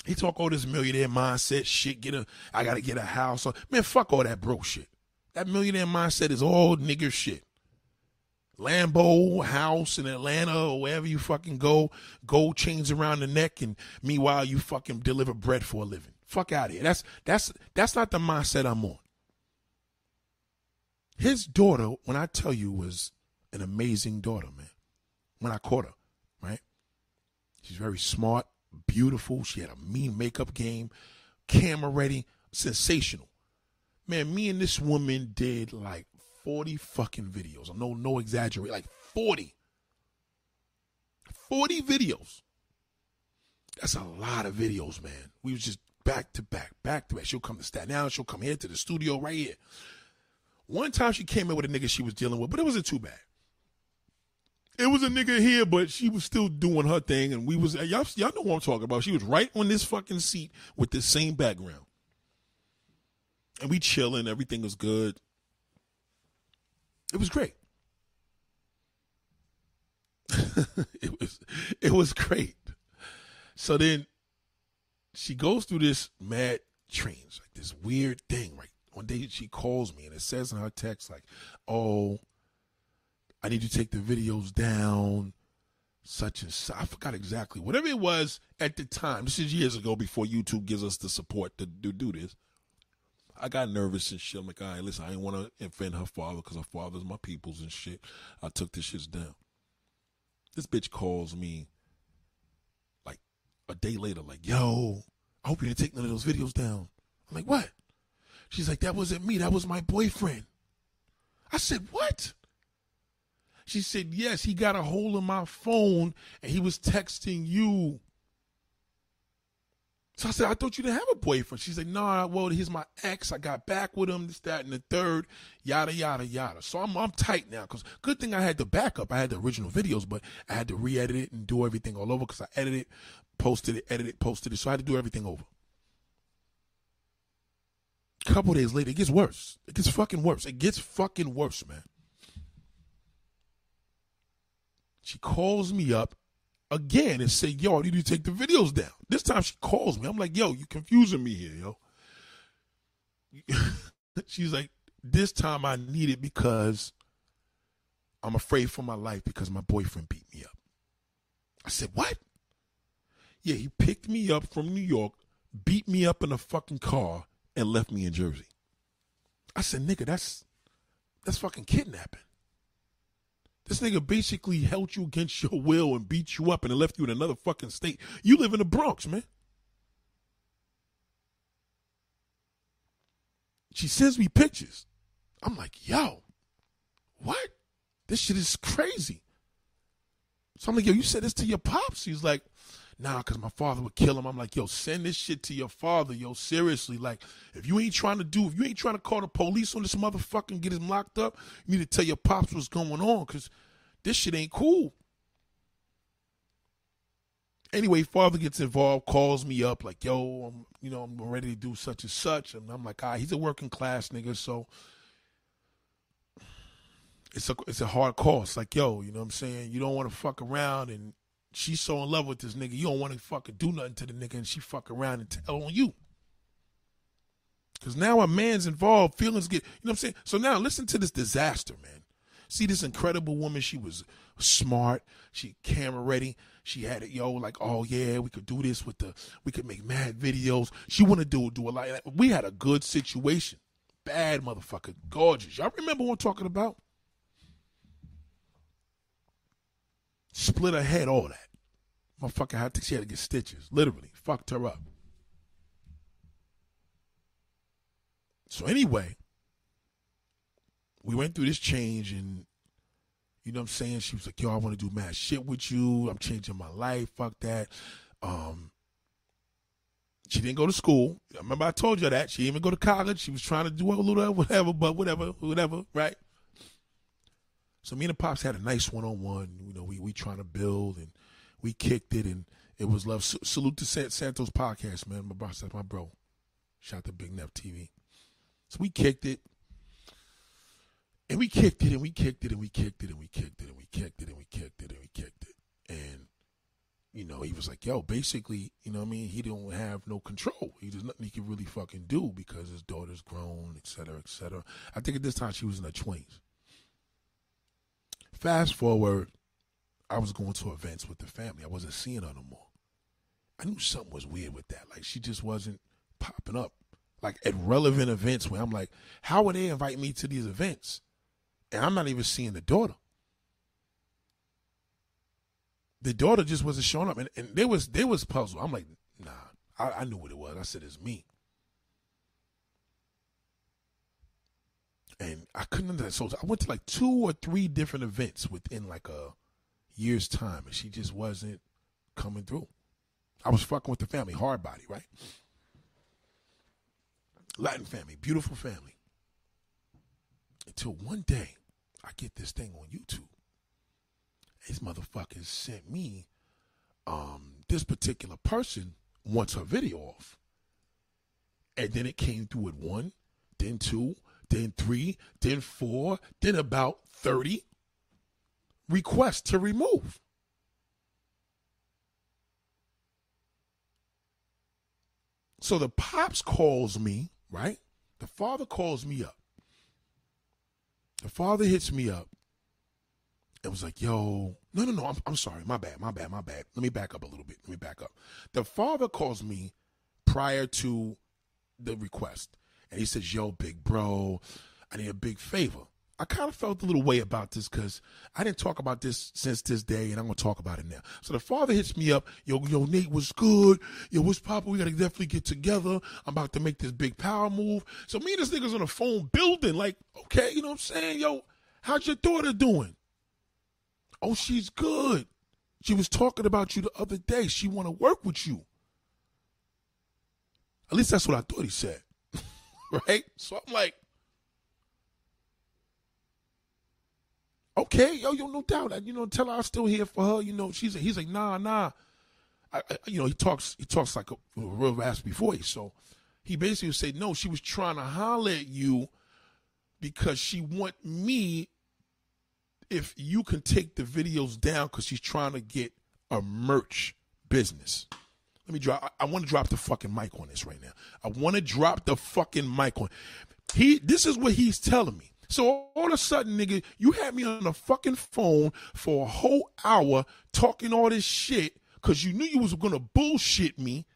He talk all this millionaire mindset shit. Get a, I gotta get a house. Man, fuck all that broke shit. That millionaire mindset is all nigger shit. Lambo house in Atlanta or wherever you fucking go, gold chains around the neck, and meanwhile you fucking deliver bread for a living. Fuck out of here. That's that's that's not the mindset I'm on. His daughter, when I tell you, was an amazing daughter, man. When I caught her, right? She's very smart, beautiful. She had a mean makeup game, camera ready, sensational. Man, me and this woman did like 40 fucking videos. I'm no, no exaggerate, like 40. 40 videos. That's a lot of videos, man. We was just back to back, back to back. She'll come to Staten Island. She'll come here to the studio right here. One time she came in with a nigga she was dealing with, but it wasn't too bad. It was a nigga here, but she was still doing her thing, and we was y'all, y'all know what I'm talking about. She was right on this fucking seat with the same background, and we chilling. Everything was good. It was great. it was it was great. So then she goes through this mad change, like this weird thing, right? One day she calls me and it says in her text, like, oh, I need to take the videos down, such and such. I forgot exactly. Whatever it was at the time, this is years ago before YouTube gives us the support to do, do this. I got nervous and shit. I'm like, all right, listen, I didn't want to offend her father because her father's my people's and shit. I took this shit down. This bitch calls me a day later, like, yo, I hope you didn't take none of those videos down. I'm like, what? She's like, that wasn't me. That was my boyfriend. I said, what? She said, yes, he got a hold of my phone and he was texting you. So I said, I thought you didn't have a boyfriend. She's like, nah, well, he's my ex. I got back with him, this, that, and the third, yada, yada, yada. So I'm, I'm tight now because good thing I had the backup. I had the original videos, but I had to re edit it and do everything all over because I edited it, posted it, edited it, posted it. So I had to do everything over. A couple days later, it gets worse. It gets fucking worse. It gets fucking worse, man. She calls me up again and say, yo, I need you to take the videos down. This time she calls me. I'm like, yo, you confusing me here, yo. She's like, this time I need it because I'm afraid for my life because my boyfriend beat me up. I said, what? Yeah, he picked me up from New York, beat me up in a fucking car, and left me in Jersey. I said, nigga, that's that's fucking kidnapping. This nigga basically held you against your will and beat you up and left you in another fucking state. You live in the Bronx, man. She sends me pictures. I'm like, yo, what? This shit is crazy. So I'm like, yo, you said this to your pops? He's like, nah, because my father would kill him. I'm like, yo, send this shit to your father, yo, seriously. Like, if you ain't trying to do, if you ain't trying to call the police on this motherfucker and get him locked up, you need to tell your pops what's going on, because this shit ain't cool. Anyway, father gets involved, calls me up, like, yo, I'm, you know, I'm ready to do such and such. And I'm like, ah, he's a working class nigga, so it's a it's a hard. It's like, yo, you know what I'm saying? You don't want to fuck around and she's so in love with this nigga, you don't want to fucking do nothing to the nigga, and she fuck around and tell on you. Because now a man's involved, feelings get, you know what I'm saying? So now listen to this disaster, man. See this incredible woman. She was smart. She camera ready. She had it, yo, like, oh yeah, we could do this with the, we could make mad videos. She want to do do a lot. We had a good situation. Bad motherfucker, gorgeous. Y'all remember what I'm talking about? Split her head, all that. Motherfucker had to, she had to get stitches. Literally. Fucked her up. So anyway, we went through this change and you know what I'm saying? She was like, yo, I want to do mad shit with you. I'm changing my life. Fuck that. Um, she didn't go to school. Remember I told you that. She didn't even go to college. She was trying to do a little whatever, but whatever, whatever, right? So me and the pops had a nice one on one. You know, we we trying to build and we kicked it and it was love. S- salute to Santos podcast, man. My boss, my bro. Shout to Big Neff TV. So we kicked it. And we kicked it and we kicked it and we kicked it and we kicked it and we kicked it and we kicked it and we kicked it. And, you know, he was like, yo, basically, you know what I mean? He don't have no control. He there's nothing he can really fucking do because his daughter's grown, et cetera, et cetera. I think at this time she was in her twenties. Fast forward, I was going to events with the family. I wasn't seeing her no more. I knew something was weird with that. Like she just wasn't popping up. Like at relevant events where I'm like, how would they invite me to these events? And I'm not even seeing the daughter. The daughter just wasn't showing up. And, and there was there was puzzle. I'm like, nah, I, I knew what it was. I said it's me. And I couldn't understand. So I went to like two or three different events within like a year's time, and she just wasn't coming through. I was fucking with the family, hard body, right? Latin family, beautiful family. Until one day, I get this thing on YouTube. These motherfuckers sent me um, this particular person wants her video off. And then it came through at one, then two, then three, then four, then about 30 requests to remove. So the pops calls me, right? The father calls me up. The father hits me up and was like, yo, no, no, no, I'm, I'm sorry. My bad, my bad, my bad. Let me back up a little bit. Let me back up. The father calls me prior to the request and he says, "Yo, big bro, I need a big favor." I kind of felt a little way about this because I didn't talk about this since this day, and I'm gonna talk about it now. So the father hits me up, yo, yo, Nate was good, yo, what's Papa? We gotta definitely get together. I'm about to make this big power move. So me and this nigga's on the phone building, like, okay, you know what I'm saying, yo, how's your daughter doing? Oh, she's good. She was talking about you the other day. She want to work with you. At least that's what I thought he said. right? So I'm like, okay, yo, yo, no doubt. You know, tell her I'm still here for her. You know, she's he's like, nah, nah. I, I, you know, he talks he talks like a, a real raspy voice. So he basically said, no, she was trying to holler at you because she want me if you can take the videos down because she's trying to get a merch business. Let me drop. I, I want to drop the fucking mic on this right now. I want to drop the fucking mic on. He. This is what he's telling me. So all of a sudden, nigga, you had me on the fucking phone for a whole hour talking all this shit because you knew you was gonna bullshit me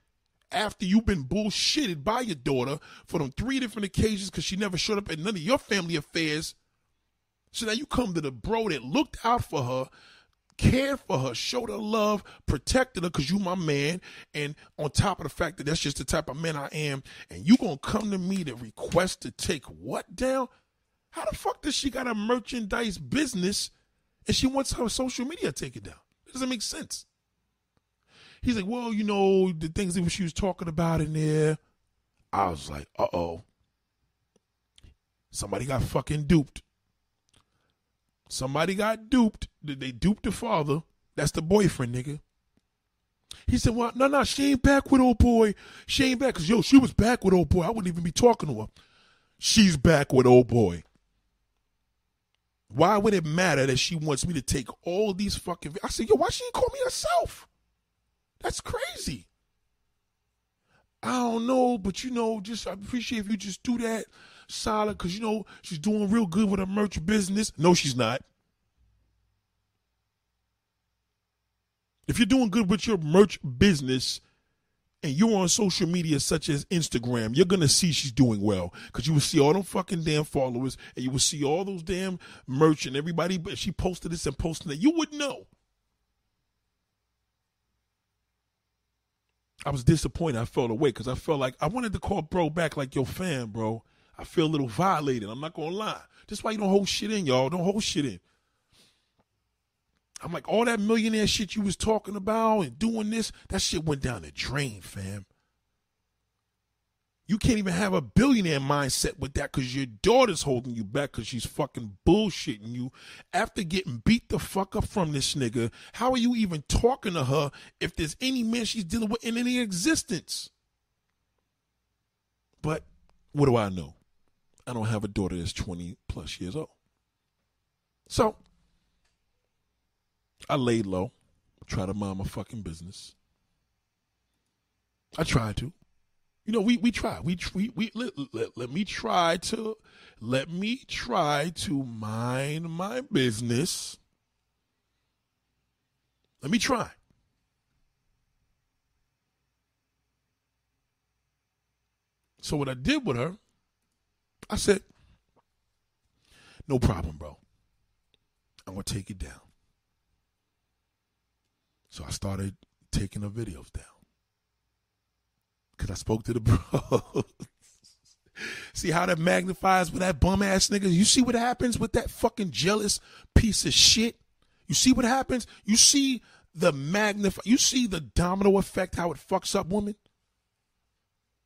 after you've been bullshitted by your daughter for them three different occasions because she never showed up at none of your family affairs. So now you come to the bro that looked out for her, cared for her, showed her love, protected her because you my man. And on top of the fact that that's just the type of man I am, and you gonna come to me to request to take what down? How the fuck does she got a merchandise business and she wants her social media taken down? It doesn't make sense. He's like, well, you know, the things that she was talking about in there. I was like, uh oh. Somebody got fucking duped. Somebody got duped. They duped the father. That's the boyfriend, nigga. He said, well, no, no, she ain't back with old boy. She ain't back. Because, yo, she was back with old boy. I wouldn't even be talking to her. She's back with old boy. Why would it matter that she wants me to take all these fucking... I said, yo, why she ain't call me herself? That's crazy. I don't know, but you know, just I appreciate if you just do that solid because you know she's doing real good with her merch business. No, she's not. If you're doing good with your merch business and you're on social media such as Instagram, you're gonna see she's doing well because you will see all them fucking damn followers and you will see all those damn merch and everybody. But she posted this and posted that. You would know. I was disappointed. I felt away because I felt like I wanted to call bro back like your fan, bro. I feel a little violated. I'm not gonna lie. That's why you don't hold shit in, y'all. Don't hold shit in. I'm like, all that millionaire shit you was talking about and doing this, that shit went down the drain, fam. You can't even have a billionaire mindset with that because your daughter's holding you back because she's fucking bullshitting you. After getting beat the fuck up from this nigga, how are you even talking to her if there's any man she's dealing with in any existence? But what do I know? I don't have a daughter that's 20 plus years old. So I laid low, try to mind my fucking business. I tried to. You know, we we try. We we, we let, let, let me try to let me try to mind my business. Let me try. So what I did with her, I said, "No problem, bro. I'm gonna take it down." So I started taking the videos down because I spoke to the bro. see how that magnifies with that bum ass nigga? You see what happens with that fucking jealous piece of shit? You see what happens? You see the magnify you see the domino effect how it fucks up women?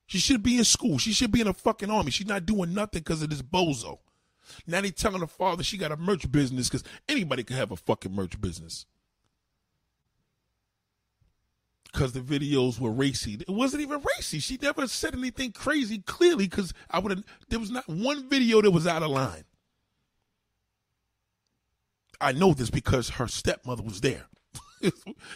She should be in school. She should be in a fucking army. She's not doing nothing because of this bozo. Now they telling her father she got a merch business because anybody can have a fucking merch business because the videos were racy. It wasn't even racy. She never said anything crazy clearly because I would have. There was not one video that was out of line. I know this because her stepmother was there. you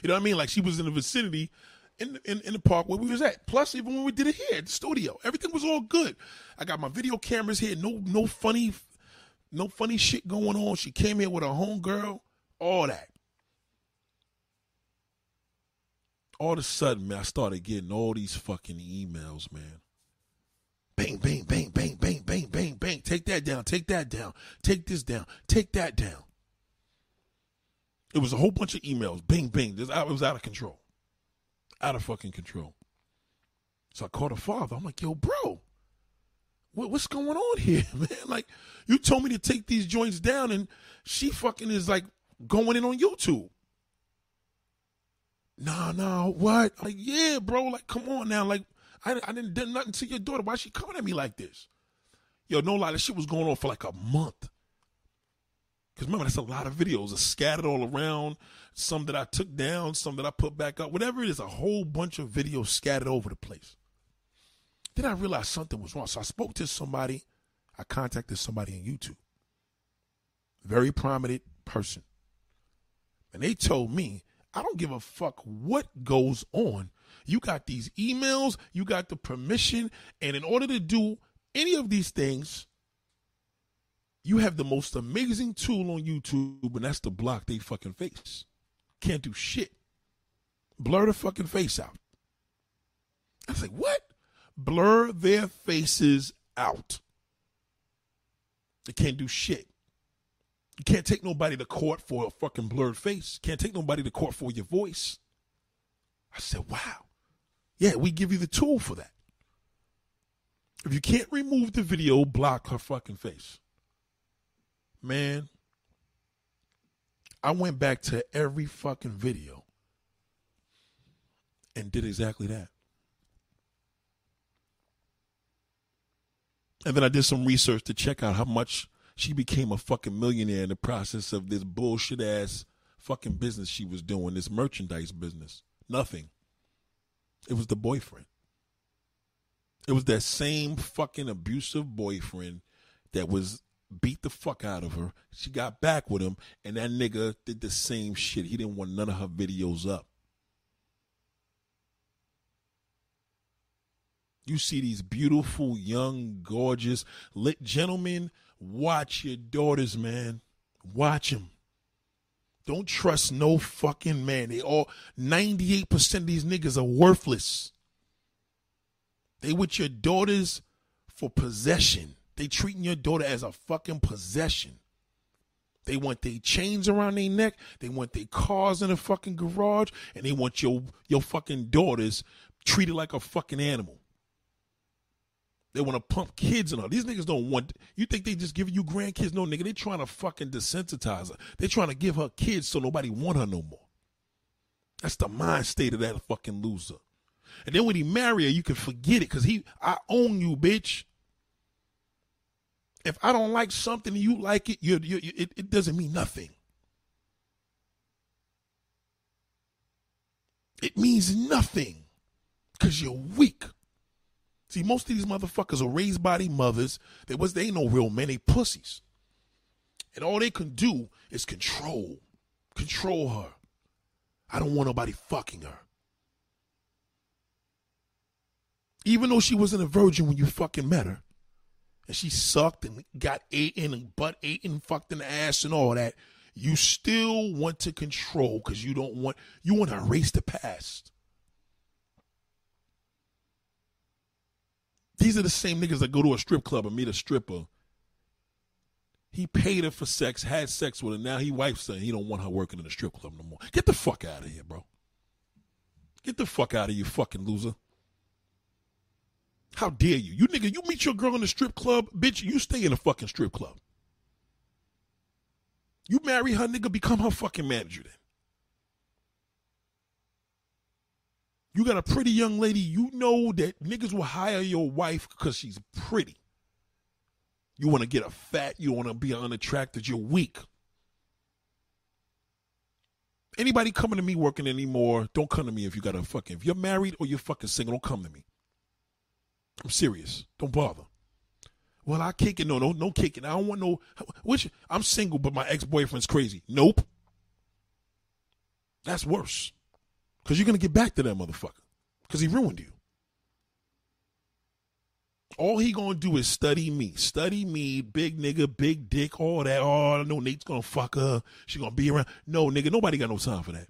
know what I mean? Like she was in the vicinity in, in in the park where we was at. Plus, even when we did it here at the studio, everything was all good. I got my video cameras here. No no funny, no funny shit going on. She came here with her homegirl. All that. all of a sudden, man, I started getting all these fucking emails, man. Bang, bang, bang, bang, bang, bang, bang, bang. Take that down. Take that down. Take this down. Take that down. It was a whole bunch of emails. Bang, bang. It was out of control. Out of fucking control. So I called her father. I'm like, yo, bro, what, what's going on here, man? Like, you told me to take these joints down, and she fucking is like going in on YouTube nah, nah, what? Like, yeah, bro. Like, come on now. Like, I, I didn't do nothing to your daughter. Why she coming at me like this? Yo, no lie, that shit was going on for like a month. Because remember, that's a lot of videos scattered all around. Some that I took down, some that I put back up. Whatever it is, a whole bunch of videos scattered over the place. Then I realized something was wrong. So I spoke to somebody. I contacted somebody on YouTube. Very prominent person. And they told me, I don't give a fuck what goes on. You got these emails, you got the permission, and in order to do any of these things, you have the most amazing tool on YouTube, and that's to block they fucking face. Can't do shit. Blur the fucking face out. I like, what? Blur their faces out. They can't do shit. You can't take nobody to court for a fucking blurred face. Can't take nobody to court for your voice. I said, wow. Yeah, we give you the tool for that. If you can't remove the video, block her fucking face. Man, I went back to every fucking video and did exactly that. And then I did some research to check out how much she became a fucking millionaire in the process of this bullshit ass fucking business she was doing, this merchandise business. Nothing. It was the boyfriend. It was that same fucking abusive boyfriend that was beat the fuck out of her. She got back with him, and that nigga did the same shit. He didn't want none of her videos up. You see these beautiful, young, gorgeous, lit gentlemen. Watch your daughters, man. Watch them. Don't trust no fucking man. They all 98% of these niggas are worthless. They with your daughters for possession. They treating your daughter as a fucking possession. They want their chains around their neck. They want their cars in the fucking garage, and they want your your fucking daughters treated like a fucking animal. They want to pump kids and all. These niggas don't want. You think they just giving you grandkids? No, nigga. They trying to fucking desensitize her. They trying to give her kids so nobody want her no more. That's the mind state of that fucking loser. And then when he marry her, you can forget it because he, I own you, bitch. If I don't like something and you like it, you, you, it, it doesn't mean nothing. It means nothing because you're weak. See, most of these motherfuckers are raised by their mothers. They was they ain't no real men, they pussies. And all they can do is control. Control her. I don't want nobody fucking her. Even though she wasn't a virgin when you fucking met her, and she sucked and got eaten and butt eaten, fucked in the ass and all that, you still want to control because you don't want you want to erase the past. These are the same niggas that go to a strip club and meet a stripper. He paid her for sex, had sex with her. Now he wife's saying he don't want her working in the strip club no more. Get the fuck out of here, bro. Get the fuck out of here, fucking loser. How dare you? You nigga, you meet your girl in the strip club, bitch, you stay in a fucking strip club. You marry her, nigga, become her fucking manager then. You got a pretty young lady, you know that niggas will hire your wife because she's pretty. You want to get a fat, you want to be unattractive, you're weak. Anybody coming to me working anymore, don't come to me if you got a fucking, if you're married or you're fucking single, don't come to me. I'm serious. Don't bother. Well, I kick it. No, no, no kicking. I don't want no. Which I'm single, but my ex boyfriend's crazy. Nope. That's worse. Because you're to get back to that motherfucker. Because he ruined you. All he to do is study me. Study me, big nigga, big dick, all that. Oh, I know Nate's to fuck her. She to be around. No, nigga, nobody got no time for that.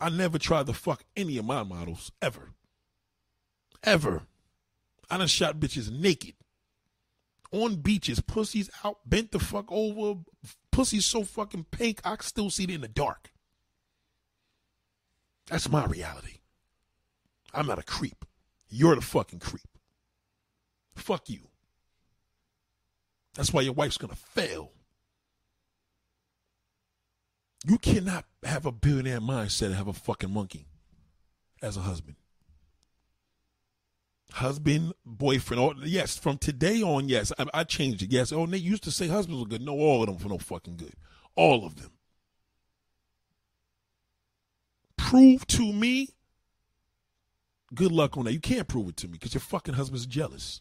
I never tried to fuck any of my models, ever. Ever. I done shot bitches naked. On beaches, pussies out, bent the fuck over. Pussy's so fucking pink, I still see it in the dark. That's my reality. I'm not a creep. You're the fucking creep. Fuck you. That's why your wife's gonna fail. You cannot have a billionaire mindset and have a fucking monkey as a husband. Husband, boyfriend. Or, yes, from today on, yes, I, I changed it. Yes, oh, they used to say husbands were good. No, all of them for no fucking good. All of them. Prove to me. Good luck on that. You can't prove it to me because your fucking husband's jealous.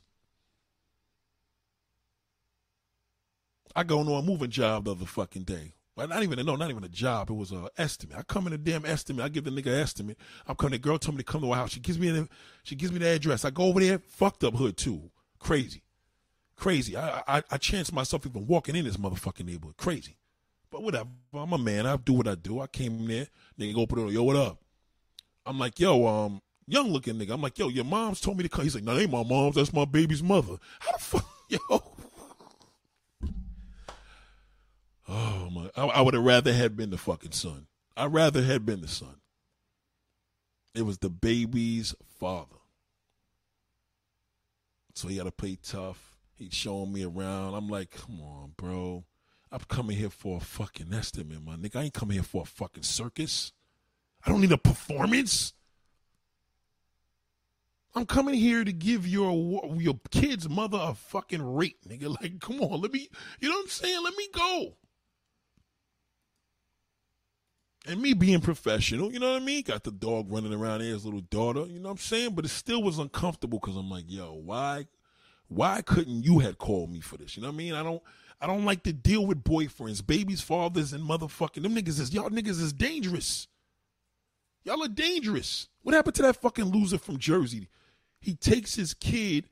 I go on a moving job the other fucking day. Well, not even no, not even a job. It was a estimate. I come in a damn estimate. I give the nigga an estimate. I'm coming. The girl told me to come to her house. She gives me the she gives me the address. I go over there. Fucked up hood too. Crazy, crazy. I I, I chance myself even walking in this motherfucking neighborhood. Crazy, but whatever. I'm a man. I do what I do. I came in there. Nigga go open it door. Yo, what up? I'm like, yo, um, young looking nigga. I'm like, yo, your mom's told me to come. He's like, no, ain't my mom's. That's my baby's mother. How the fuck, yo? Oh my! I, I would have rather had been the fucking son. I'd rather had been the son. It was the baby's father. So he got to play tough. He's showing me around. I'm like, come on, bro. I'm coming here for a fucking estimate, my nigga. I ain't coming here for a fucking circus. I don't need a performance. I'm coming here to give your your kid's mother a fucking rate, nigga. Like, come on, let me. You know what I'm saying? Let me go and me being professional, you know what I mean? Got the dog running around there, his little daughter, you know what I'm saying? But it still was uncomfortable because I'm like, yo, why, why couldn't you have called me for this? You know what I mean? I don't, I don't like to deal with boyfriends, babies, fathers, and motherfucking them niggas is y'all niggas is dangerous. Y'all are dangerous. What happened to that fucking loser from Jersey? He takes his kid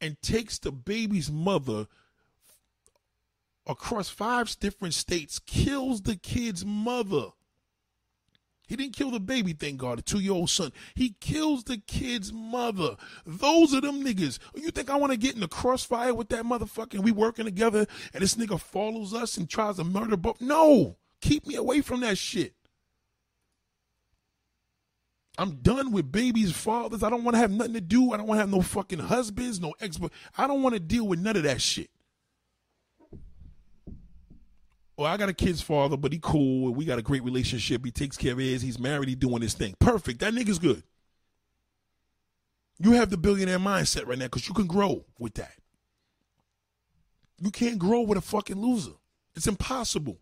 and takes the baby's mother across five different states, kills the kid's mother he didn't kill the baby, thank God, the two year old son. He kills the kid's mother. Those are them niggas. You think I want to get in the crossfire with that motherfucker we working together and this nigga follows us and tries to murder both? No. Keep me away from that shit. I'm done with babies' fathers. I don't want to have nothing to do. I don't want to have no fucking husbands, no ex. I don't want to deal with none of that shit well, I got a kid's father, but he cool. We got a great relationship. He takes care of his. He's married. He doing his thing. Perfect. That nigga's good. You have the billionaire mindset right now because you can grow with that. You can't grow with a fucking loser. It's impossible.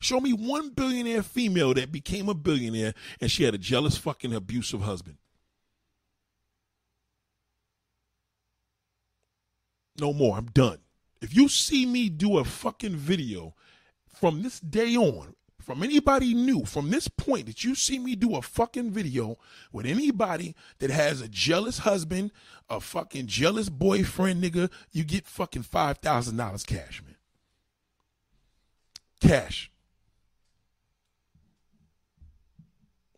Show me one billionaire female that became a billionaire and she had a jealous, fucking abusive husband. No more. I'm done. If you see me do a fucking video from this day on, from anybody new, from this point that you see me do a fucking video with anybody that has a jealous husband, a fucking jealous boyfriend, nigga, you get fucking $5,000 cash, man. Cash.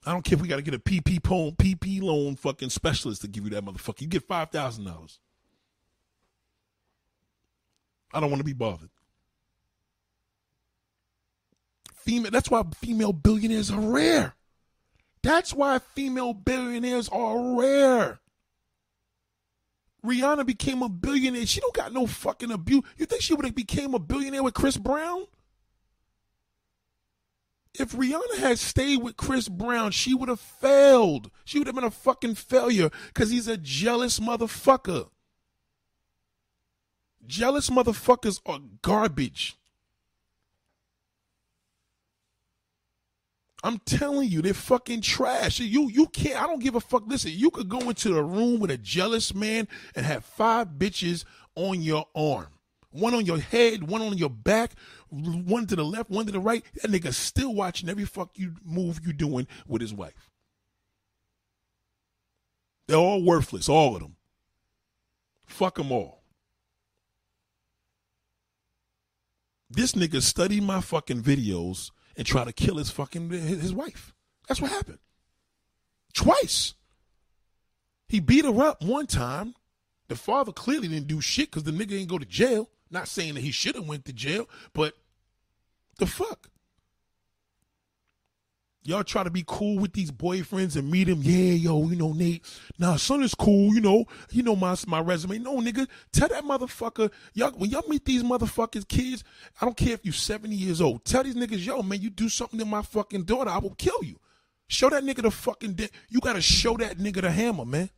I don't care if we got to get a PP loan, PP loan fucking specialist to give you that motherfucker. You get $5,000. I don't want to be bothered. Female. That's why female billionaires are rare. That's why female billionaires are rare. Rihanna became a billionaire. She don't got no fucking abuse. You think she would have became a billionaire with Chris Brown? If Rihanna had stayed with Chris Brown, she would have failed. She would have been a fucking failure because he's a jealous motherfucker. Jealous motherfuckers are garbage. I'm telling you, they're fucking trash. You you can't. I don't give a fuck. Listen, you could go into the room with a jealous man and have five bitches on your arm, one on your head, one on your back, one to the left, one to the right. That nigga still watching every fuck you move you doing with his wife. They're all worthless, all of them. Fuck them all. This nigga studied my fucking videos and try to kill his fucking his wife. That's what happened. Twice. He beat her up one time. The father clearly didn't do shit because the nigga didn't go to jail. Not saying that he should have went to jail, but the fuck. Y'all try to be cool with these boyfriends and meet them. Yeah, yo, you know, Nate. Nah, son is cool. You know, you know my my resume. No, nigga, tell that motherfucker. Y'all, when y'all meet these motherfuckers, kids, I don't care if you're 70 years old. Tell these niggas, yo, man, you do something to my fucking daughter, I will kill you. Show that nigga the fucking. De- you gotta show that nigga the hammer, man.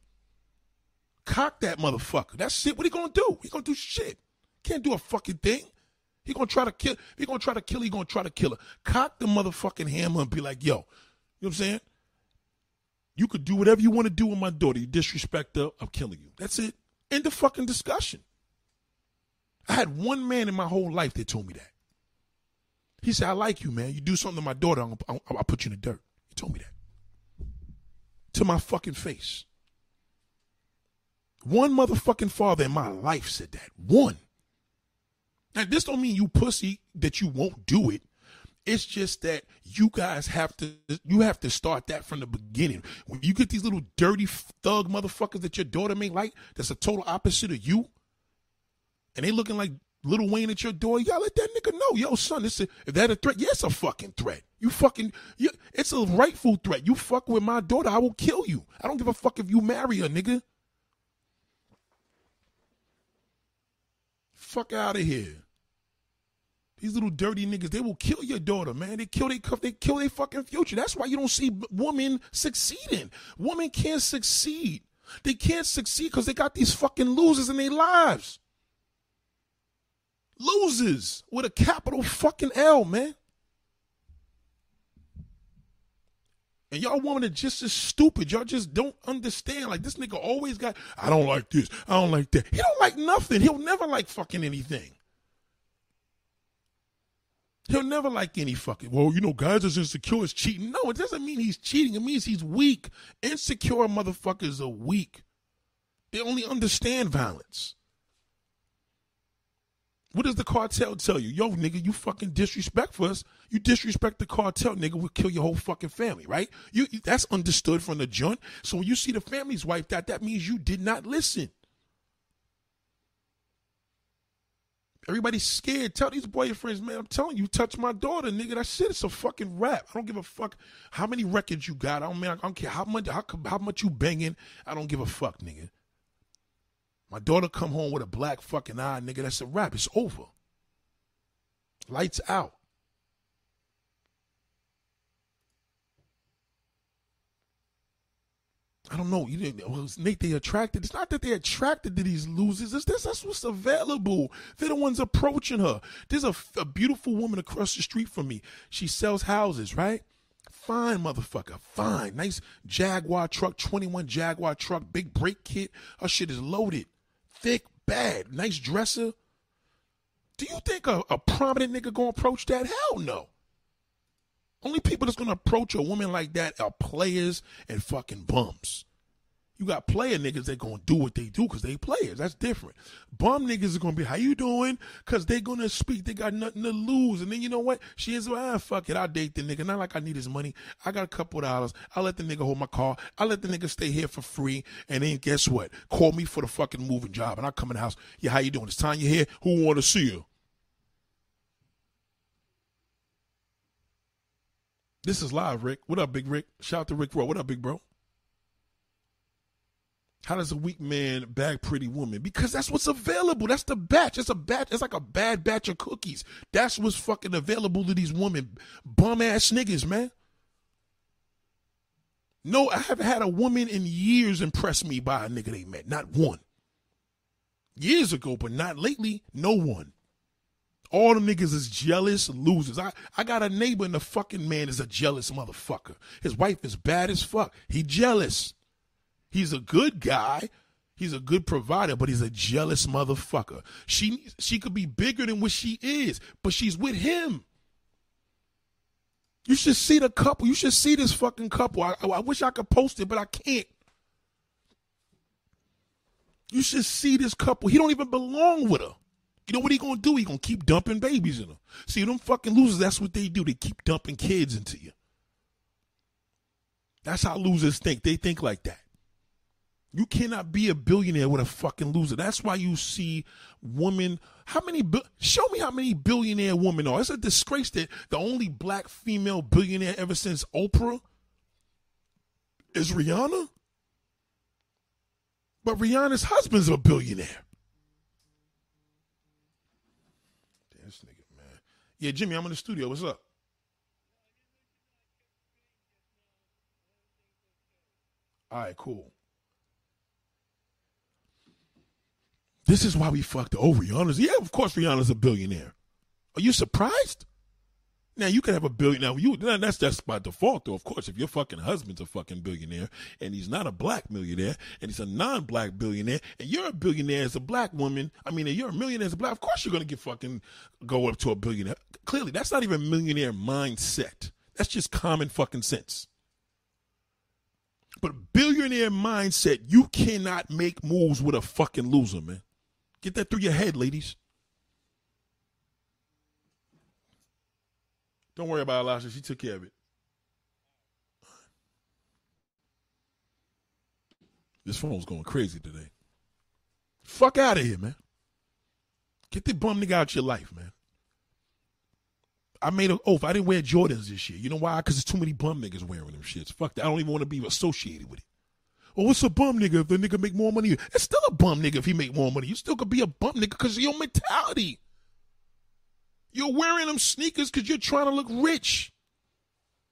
Cock that motherfucker. That's it. What he gonna do? He gonna do shit. Can't do a fucking thing. He gonna try to kill. He gonna try to kill. He gonna try to kill her. Cock the motherfucking hammer and be like, yo, you know what I'm saying? You could do whatever you want to do with my daughter. You disrespect her, I'm killing you. That's it. End the fucking discussion. I had one man in my whole life that told me that. He said, I like you, man. You do something to my daughter, I'll, I'll, I'll put you in the dirt. He told me that. To my fucking face. One motherfucking father in my life said that. One. Now, this don't mean you pussy that you won't do it. It's just that you guys have to you have to start that from the beginning. When you get these little dirty thug motherfuckers that your daughter may like, that's a total opposite of you, and they looking like Lil Wayne at your door, y'all let that nigga know, yo, son, this is, that a threat? Yes, yeah, a fucking threat. You fucking, you, it's a rightful threat. You fuck with my daughter, I will kill you. I don't give a fuck if you marry her, nigga. Fuck out of here. These little dirty niggas, they will kill your daughter, man. They kill they they kill their fucking future. That's why you don't see women succeeding. Women can't succeed. They can't succeed because they got these fucking losers in their lives. Losers with a capital fucking L, man. And y'all women are just as stupid. Y'all just don't understand. Like this nigga always got, I don't like this. I don't like that. He don't like nothing. He'll never like fucking anything. He'll never like any fucking. Well, you know, guys is insecure is cheating. No, it doesn't mean he's cheating. It means he's weak. Insecure motherfuckers are weak. They only understand violence. What does the cartel tell you? Yo, nigga, you fucking disrespect for us. You disrespect the cartel, nigga, we'll kill your whole fucking family, right? You that's understood from the joint. So when you see the families wiped out, that means you did not listen. Everybody's scared. Tell these boyfriends, man, I'm telling you, touch my daughter, nigga. That shit is a fucking rap. I don't give a fuck how many records you got. I don't, mean, I don't care how much how, how much you banging. I don't give a fuck, nigga. My daughter come home with a black fucking eye, nigga. That's a rap. It's over. Lights out. I don't know. You didn't. Well, Nate, they attracted. It's not that they're attracted to these losers. It's this. That's what's available. They're the ones approaching her. There's a, a beautiful woman across the street from me. She sells houses, right? Fine motherfucker. Fine. Nice Jaguar truck, 21 Jaguar truck, big brake kit. Her shit is loaded. Thick, bad. Nice dresser. Do you think a, a prominent nigga gonna approach that? Hell no. Only people that's gonna approach a woman like that are players and fucking bums. You got player niggas that gonna do what they do because they players. That's different. Bum niggas are gonna be, how you doing? Because they gonna speak. They got nothing to lose. And then you know what? She is, ah, fuck it. I'll date the nigga. Not like I need his money. I got a couple dollars. I'll let the nigga hold my car. I'll let the nigga stay here for free. And then guess what? Call me for the fucking moving job. And I'll come in the house. Yeah, how you doing? It's time you're here. Who wanna see you? This is live, Rick. What up, Big Rick? Shout out to Rick Rowe. What up, big bro? How does a weak man bag pretty woman? Because that's what's available. That's the batch. It's a batch. It's like a bad batch of cookies. That's what's fucking available to these women. Bum ass niggas, man. No, I haven't had a woman in years impress me by a nigga they met. Not one. Years ago, but not lately. No one. All the niggas is jealous losers. I, I got a neighbor and the fucking man is a jealous motherfucker. His wife is bad as fuck. He jealous. He's a good guy. He's a good provider, but he's a jealous motherfucker. She she could be bigger than what she is, but she's with him. You should see the couple. You should see this fucking couple. I, I wish I could post it, but I can't. You should see this couple. He don't even belong with her. You know what he gonna do? He gonna keep dumping babies in them. See them fucking losers. That's what they do. They keep dumping kids into you. That's how losers think. They think like that. You cannot be a billionaire with a fucking loser. That's why you see women. How many? Show me how many billionaire women are. It's a disgrace that the only black female billionaire ever since Oprah is Rihanna. But Rihanna's husband's a billionaire. This nigga, man. Yeah, Jimmy, I'm in the studio. What's up? All right, cool. This is why we fucked. over Rihanna's. Yeah, of course Rihanna's a billionaire. Are you surprised? Now you can have a billion. Now you that's just by default, though. Of course, if your fucking husband's a fucking billionaire and he's not a black millionaire and he's a non-black billionaire and you're a billionaire as a black woman, I mean, you're a millionaire as a black. Of course, you're gonna get fucking go up to a billionaire. Clearly, that's not even millionaire mindset. That's just common fucking sense. But billionaire mindset, you cannot make moves with a fucking loser, man. Get that through your head, ladies. Don't worry about Elisha. She took care of it. This phone's going crazy today. Fuck out of here, man. Get the bum nigga out your life, man. I made an oath. I didn't wear Jordans this year. You know why? Because there's too many bum niggas wearing them shits. Fuck that. I don't even want to be associated with it. Oh, well, what's a bum nigga if the nigga make more money? It's still a bum nigga if he make more money. You still could be a bum nigga because of your mentality. You're wearing them sneakers because you're trying to look rich.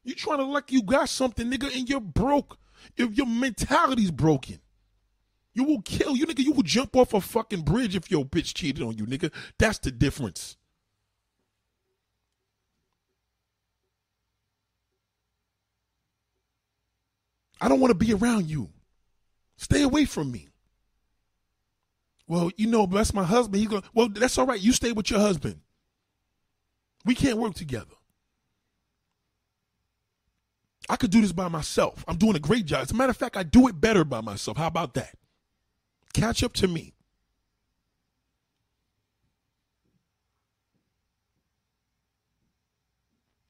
You're trying to look like you got something, nigga, and you're broke. If your mentality's broken, you will kill you, nigga. You will jump off a fucking bridge if your bitch cheated on you, nigga. That's the difference. I don't want to be around you. Stay away from me. Well, you know, that's my husband. He's going, well, that's all right. You stay with your husband. We can't work together. I could do this by myself. I'm doing a great job. As a matter of fact, I do it better by myself. How about that? Catch up to me.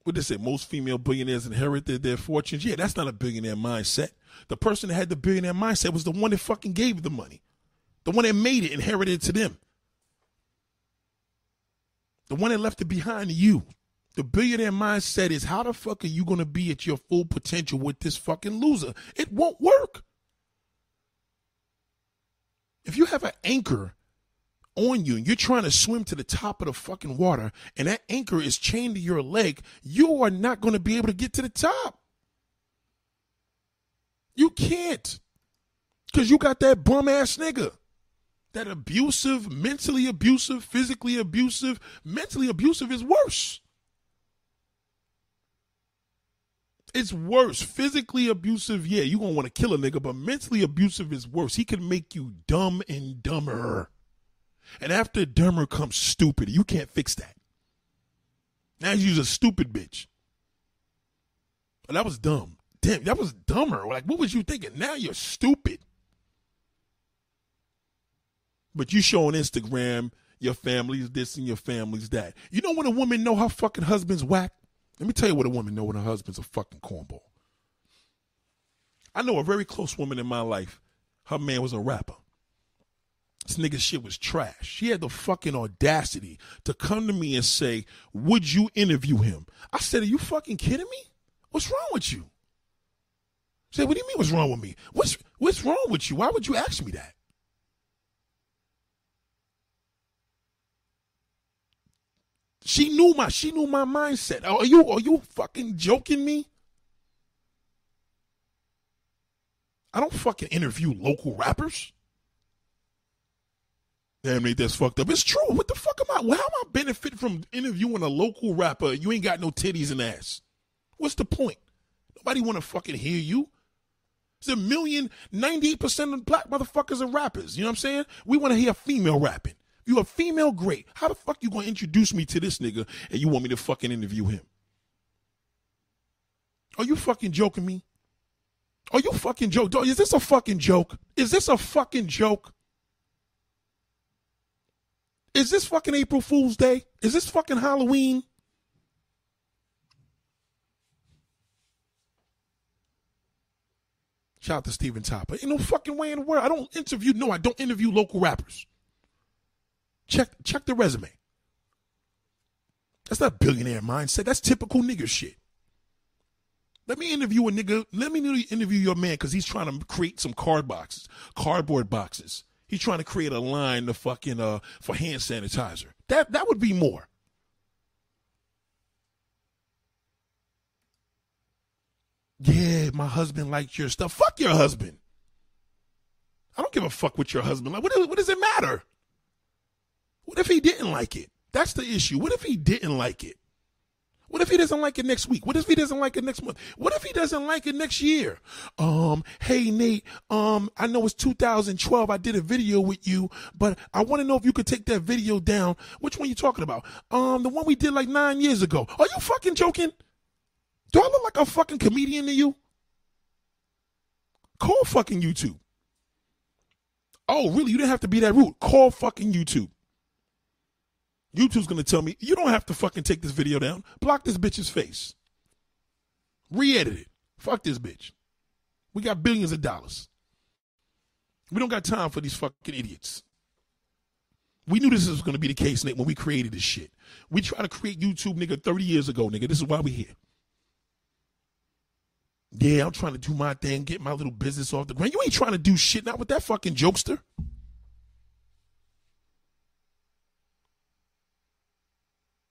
What they say? Most female billionaires inherited their fortunes. Yeah, that's not a billionaire mindset. The person that had the billionaire mindset was the one that fucking gave the money. The one that made it inherited it to them. The one that left it behind you. The billionaire mindset is how the fuck are you going to be at your full potential with this fucking loser? It won't work. If you have an anchor on you and you're trying to swim to the top of the fucking water and that anchor is chained to your leg, you are not going to be able to get to the top. You can't. Because you got that bum ass nigga. That abusive, mentally abusive, physically abusive, mentally abusive is worse. It's worse. Physically abusive, yeah, you gonna want to kill a nigga, but mentally abusive is worse. He can make you dumb and dumber. And after dumber comes stupid. You can't fix that. Now you're a stupid bitch. That was dumb. Damn, that was dumber. Like, what was you thinking? Now you're stupid. But you show on Instagram your family's this and your family's that. You know when a woman know her fucking husband's whack? Let me tell you what a woman know when her husband's a fucking cornball. I know a very close woman in my life. Her man was a rapper. This nigga shit was trash. She had the fucking audacity to come to me and say, Would you interview him? I said, Are you fucking kidding me? What's wrong with you? I said, What do you mean what's wrong with me? What's what's wrong with you? Why would you ask me that? She knew my she knew my mindset. Are you are you fucking joking me? I don't fucking interview local rappers. Damn, mate, that's fucked up. It's true. What the fuck am I? Well, How am I benefit from interviewing a local rapper? You ain't got no titties and ass. What's the point? Nobody want to fucking hear you. There's a million, 98% of black motherfuckers are rappers. You know what I'm saying? We want to hear female rapping. You a female, great. How the fuck you gonna introduce me to this nigga and you want me to fucking interview him? Are you fucking joking me? Are you fucking joke? Is this a fucking joke? Is this a fucking joke? Is this fucking April Fool's Day? Is this fucking Halloween? Shout out to Steven Topper. Ain't no fucking way in the world. I don't interview. No, I don't interview local rappers. Check check the resume. That's not billionaire mindset. That's typical nigger shit. Let me interview a nigga. Let me interview your man because he's trying to create some card boxes, cardboard boxes. He's trying to create a line to fucking uh for hand sanitizer. That that would be more. Yeah, my husband liked your stuff. Fuck your husband. I don't give a fuck what your husband like. What, what does it matter? What if he didn't like it? That's the issue. What if he didn't like it? What if he doesn't like it next week? What if he doesn't like it next month? What if he doesn't like it next year? Um, hey Nate, um, I know it's 2012. I did a video with you, but I want to know if you could take that video down. Which one are you talking about? Um, the one we did like nine years ago. Are you fucking joking? Do I look like a fucking comedian to you? Call fucking YouTube. Oh, really? You didn't have to be that rude. Call fucking YouTube. YouTube's gonna tell me you don't have to fucking take this video down. Block this bitch's face. Re-edit it. Fuck this bitch. We got billions of dollars. We don't got time for these fucking idiots. We knew this was gonna be the case, Nick, when we created this shit. We tried to create YouTube, nigga, 30 years ago, nigga. This is why we here. Yeah, I'm trying to do my thing, get my little business off the ground. You ain't trying to do shit, not with that fucking jokester.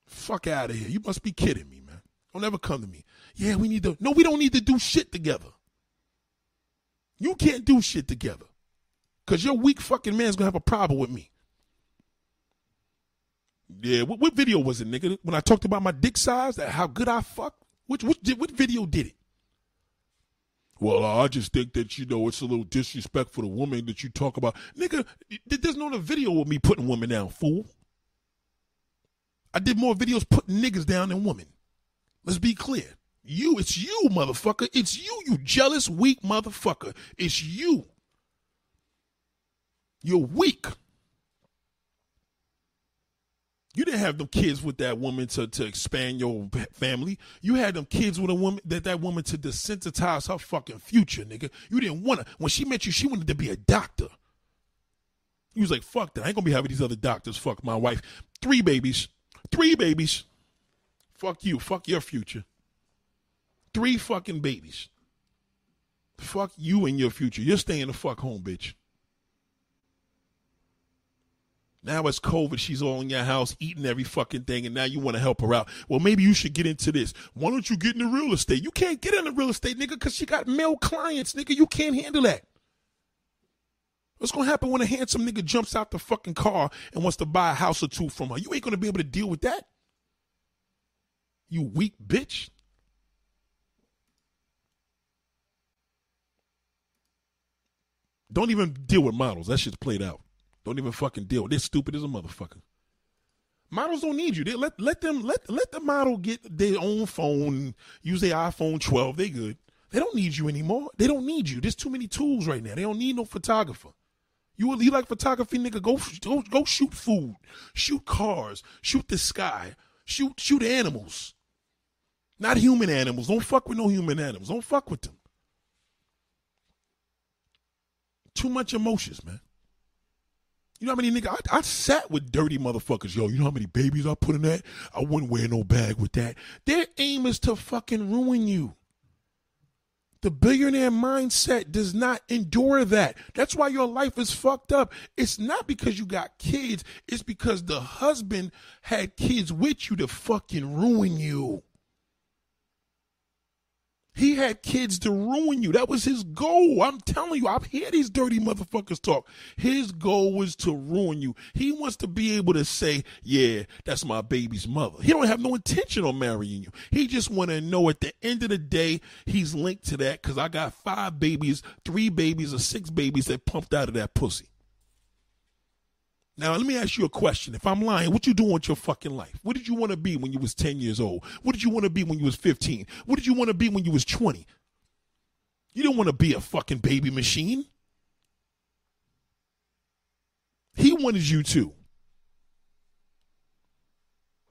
Fuck out of here. You must be kidding me, man. Don't ever come to me. Yeah, we need to. No, we don't need to do shit together. You can't do shit together. Because your weak fucking man's going to have a problem with me. Yeah, what, what, video was it, nigga? When I talked about my dick size, that how good I fuck? Which, which, what video did it? Well, I just think that, you know, it's a little disrespectful to woman that you talk about. Nigga, there's no other video of me putting women down, fool. I did more videos putting niggas down than women. Let's be clear. You, it's you, motherfucker. It's you, you jealous, weak motherfucker. It's you. You're weak. You didn't have them kids with that woman to, to expand your family. You had them kids with a woman that that woman to desensitize her fucking future, nigga. You didn't want to. When she met you, she wanted to be a doctor. You was like, fuck that. I ain't gonna be having these other doctors. Fuck my wife. Three babies. Three babies. Fuck you. Fuck your future. Three fucking babies. Fuck you and your future. You're staying the fuck home, bitch. Now it's COVID. She's all in your house eating every fucking thing, and now you want to help her out. Well, maybe you should get into this. Why don't you get into real estate? You can't get into real estate, nigga, because she got male clients, nigga. You can't handle that. What's gonna happen when a handsome nigga jumps out the fucking car and wants to buy a house or two from her? You ain't gonna be able to deal with that. You weak bitch. Don't even deal with models. That shit's played out. Don't even fucking deal. They're stupid as a motherfucker. Models don't need you. They let let them let let the model get their own phone, use their iPhone 12. They good. They don't need you anymore. They don't need you. There's too many tools right now. They don't need no photographer. You you like photography, nigga? Go go go shoot food, shoot cars, shoot the sky, shoot shoot animals, not human animals. Don't fuck with no human animals. Don't fuck with them. Too much emotions, man. You know how many nigga I, I, sat with dirty motherfuckers, yo. You know how many babies I put in that? I wouldn't wear no bag with that. Their aim is to fucking ruin you. The billionaire mindset does not endure that. That's why your life is fucked up. It's not because you got kids, it's because the husband had kids with you to fucking ruin you. He had kids to ruin you. That was his goal. I'm telling you, I've heard these dirty motherfuckers talk. His goal was to ruin you. He wants to be able to say, yeah, that's my baby's mother. He don't have no intention on marrying you. He just want to know at the end of the day, he's linked to that because I got five babies, three babies, or six babies that pumped out of that pussy. Now let me ask you a question. If I'm lying, what you doing with your fucking life? What did you want to be when you was 10 years old? What did you want to be when you was 15? What did you want to be when you was 20? You don't want to be a fucking baby machine. He wanted you to.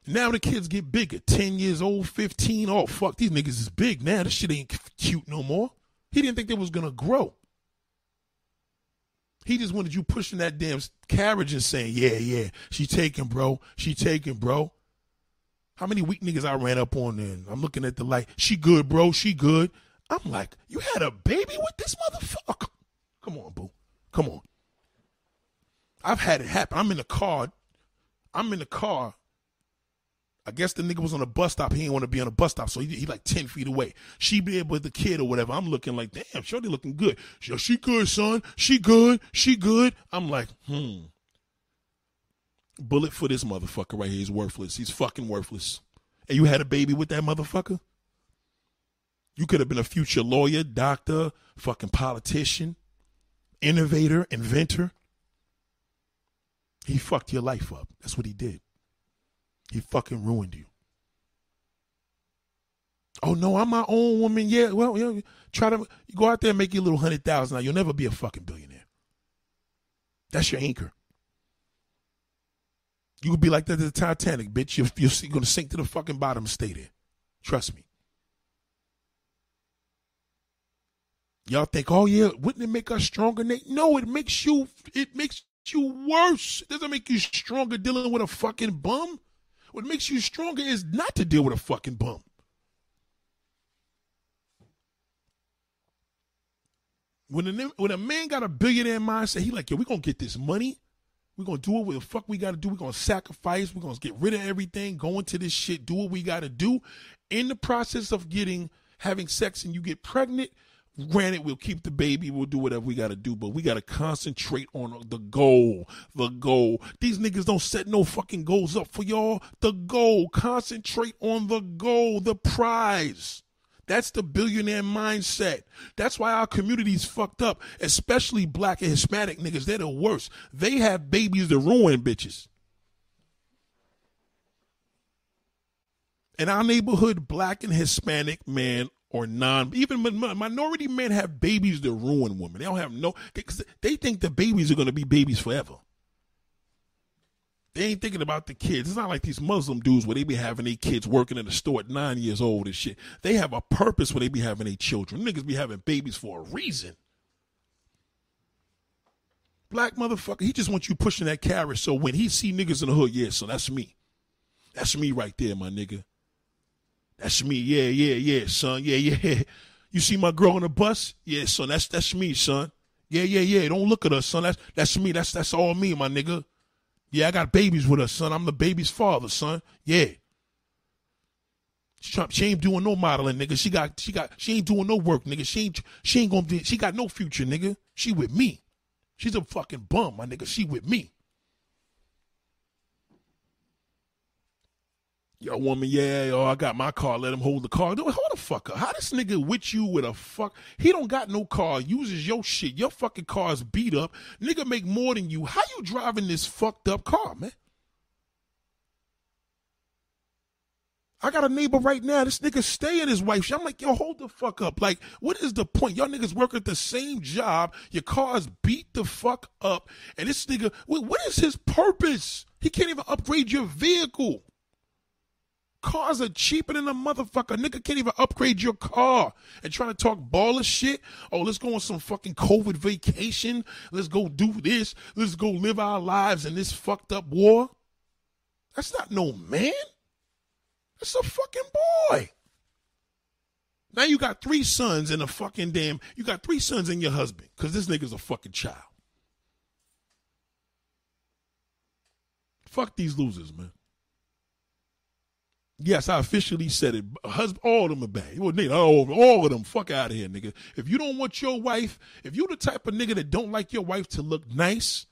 Now the kids get bigger. 10 years old, 15. Oh, fuck, these niggas is big now. This shit ain't cute no more. He didn't think they was going to grow. He just wanted you pushing that damn carriage and saying, yeah, yeah, she taking, bro. She taking, bro. How many weak niggas I ran up on then? I'm looking at the light. She good, bro. She good. I'm like, you had a baby with this motherfucker? Come on, boo. Come on. I've had it happen. I'm in the car. I'm in the car I guess the nigga was on a bus stop. He didn't want to be on a bus stop, so he, he like ten feet away. She be able with the kid or whatever. I'm looking like, damn, Shorty looking good. She, she good, son. She good. She good. I'm like, hmm. Bullet for this motherfucker right here. He's worthless. He's fucking worthless. And you had a baby with that motherfucker? You could have been a future lawyer, doctor, fucking politician, innovator, inventor. He fucked your life up. That's what he did. He fucking ruined you. Oh no, I'm my own woman. Yeah, well, you know, try to go out there and make your little hundred thousand. Now you'll never be a fucking billionaire. That's your anchor. You would be like that to the Titanic, bitch. You're, you're going to sink to the fucking bottom and stay there. Trust me. Y'all think, oh yeah, wouldn't it make us stronger? No, it makes you. It makes you worse. It doesn't make you stronger dealing with a fucking bum. What makes you stronger is not to deal with a fucking bum. When a, when a man got a billionaire mindset, he like, yo, we gonna get this money. we gonna do what the fuck we gotta do. we gonna sacrifice. we gonna get rid of everything, go into this shit, do what we gotta do. In the process of getting having sex and you get pregnant, granted we'll keep the baby we'll do whatever we got to do but we got to concentrate on the goal the goal these niggas don't set no fucking goals up for y'all the goal concentrate on the goal the prize that's the billionaire mindset. That's why our community's fucked up, especially black and Hispanic niggas. They're the worst. They have babies to ruin bitches. In our neighborhood, black and Hispanic men or non, even minority men have babies to ruin women. They don't have no, because they think the babies are going to be babies forever. They ain't thinking about the kids. It's not like these Muslim dudes where they be having their kids working in the store at nine years old and shit. They have a purpose where they be having their children. Niggas be having babies for a reason. Black motherfucker, he just wants you pushing that carrot so when he see niggas in the hood, yeah, so that's me. That's me right there, my nigga. That's me. Yeah, yeah, yeah, son. Yeah, yeah. You see my girl on the bus? Yeah, son. That's that's me, son. Yeah, yeah, yeah. Don't look at us, son. That's that's me. That's that's all me, my nigga. Yeah, I got babies with us, son. I'm the baby's father, son. Yeah. She, she ain't doing no modeling, nigga. She got she got she ain't doing no work, nigga. She ain't she ain't gonna be she got no future, nigga. She with me. She's a fucking bum, my nigga. She with me. Yo, woman, yeah, oh, I got my car. Let him hold the car. Hold the fuck up. How this nigga with you with a fuck? He don't got no car. Uses your shit. Your fucking car is beat up. Nigga make more than you. How you driving this fucked up car, man? I got a neighbor right now. This nigga stay in his wife. I'm like, yo, hold the fuck up. Like, what is the point? Y'all niggas work at the same job. Your car's beat the fuck up. And this nigga, what is his purpose? He can't even upgrade your vehicle. Cars are cheaper than a motherfucker. Nigga can't even upgrade your car and trying to talk baller shit. Oh, let's go on some fucking COVID vacation. Let's go do this. Let's go live our lives in this fucked up war. That's not no man. That's a fucking boy. Now you got three sons and a fucking damn. You got three sons and your husband because this nigga's a fucking child. Fuck these losers, man. Yes, I officially said it. Husband, all of them are bad. Well, nigga, all, all of them. Fuck out of here, nigga. If you don't want your wife, if you're the type of nigga that don't like your wife to look nice,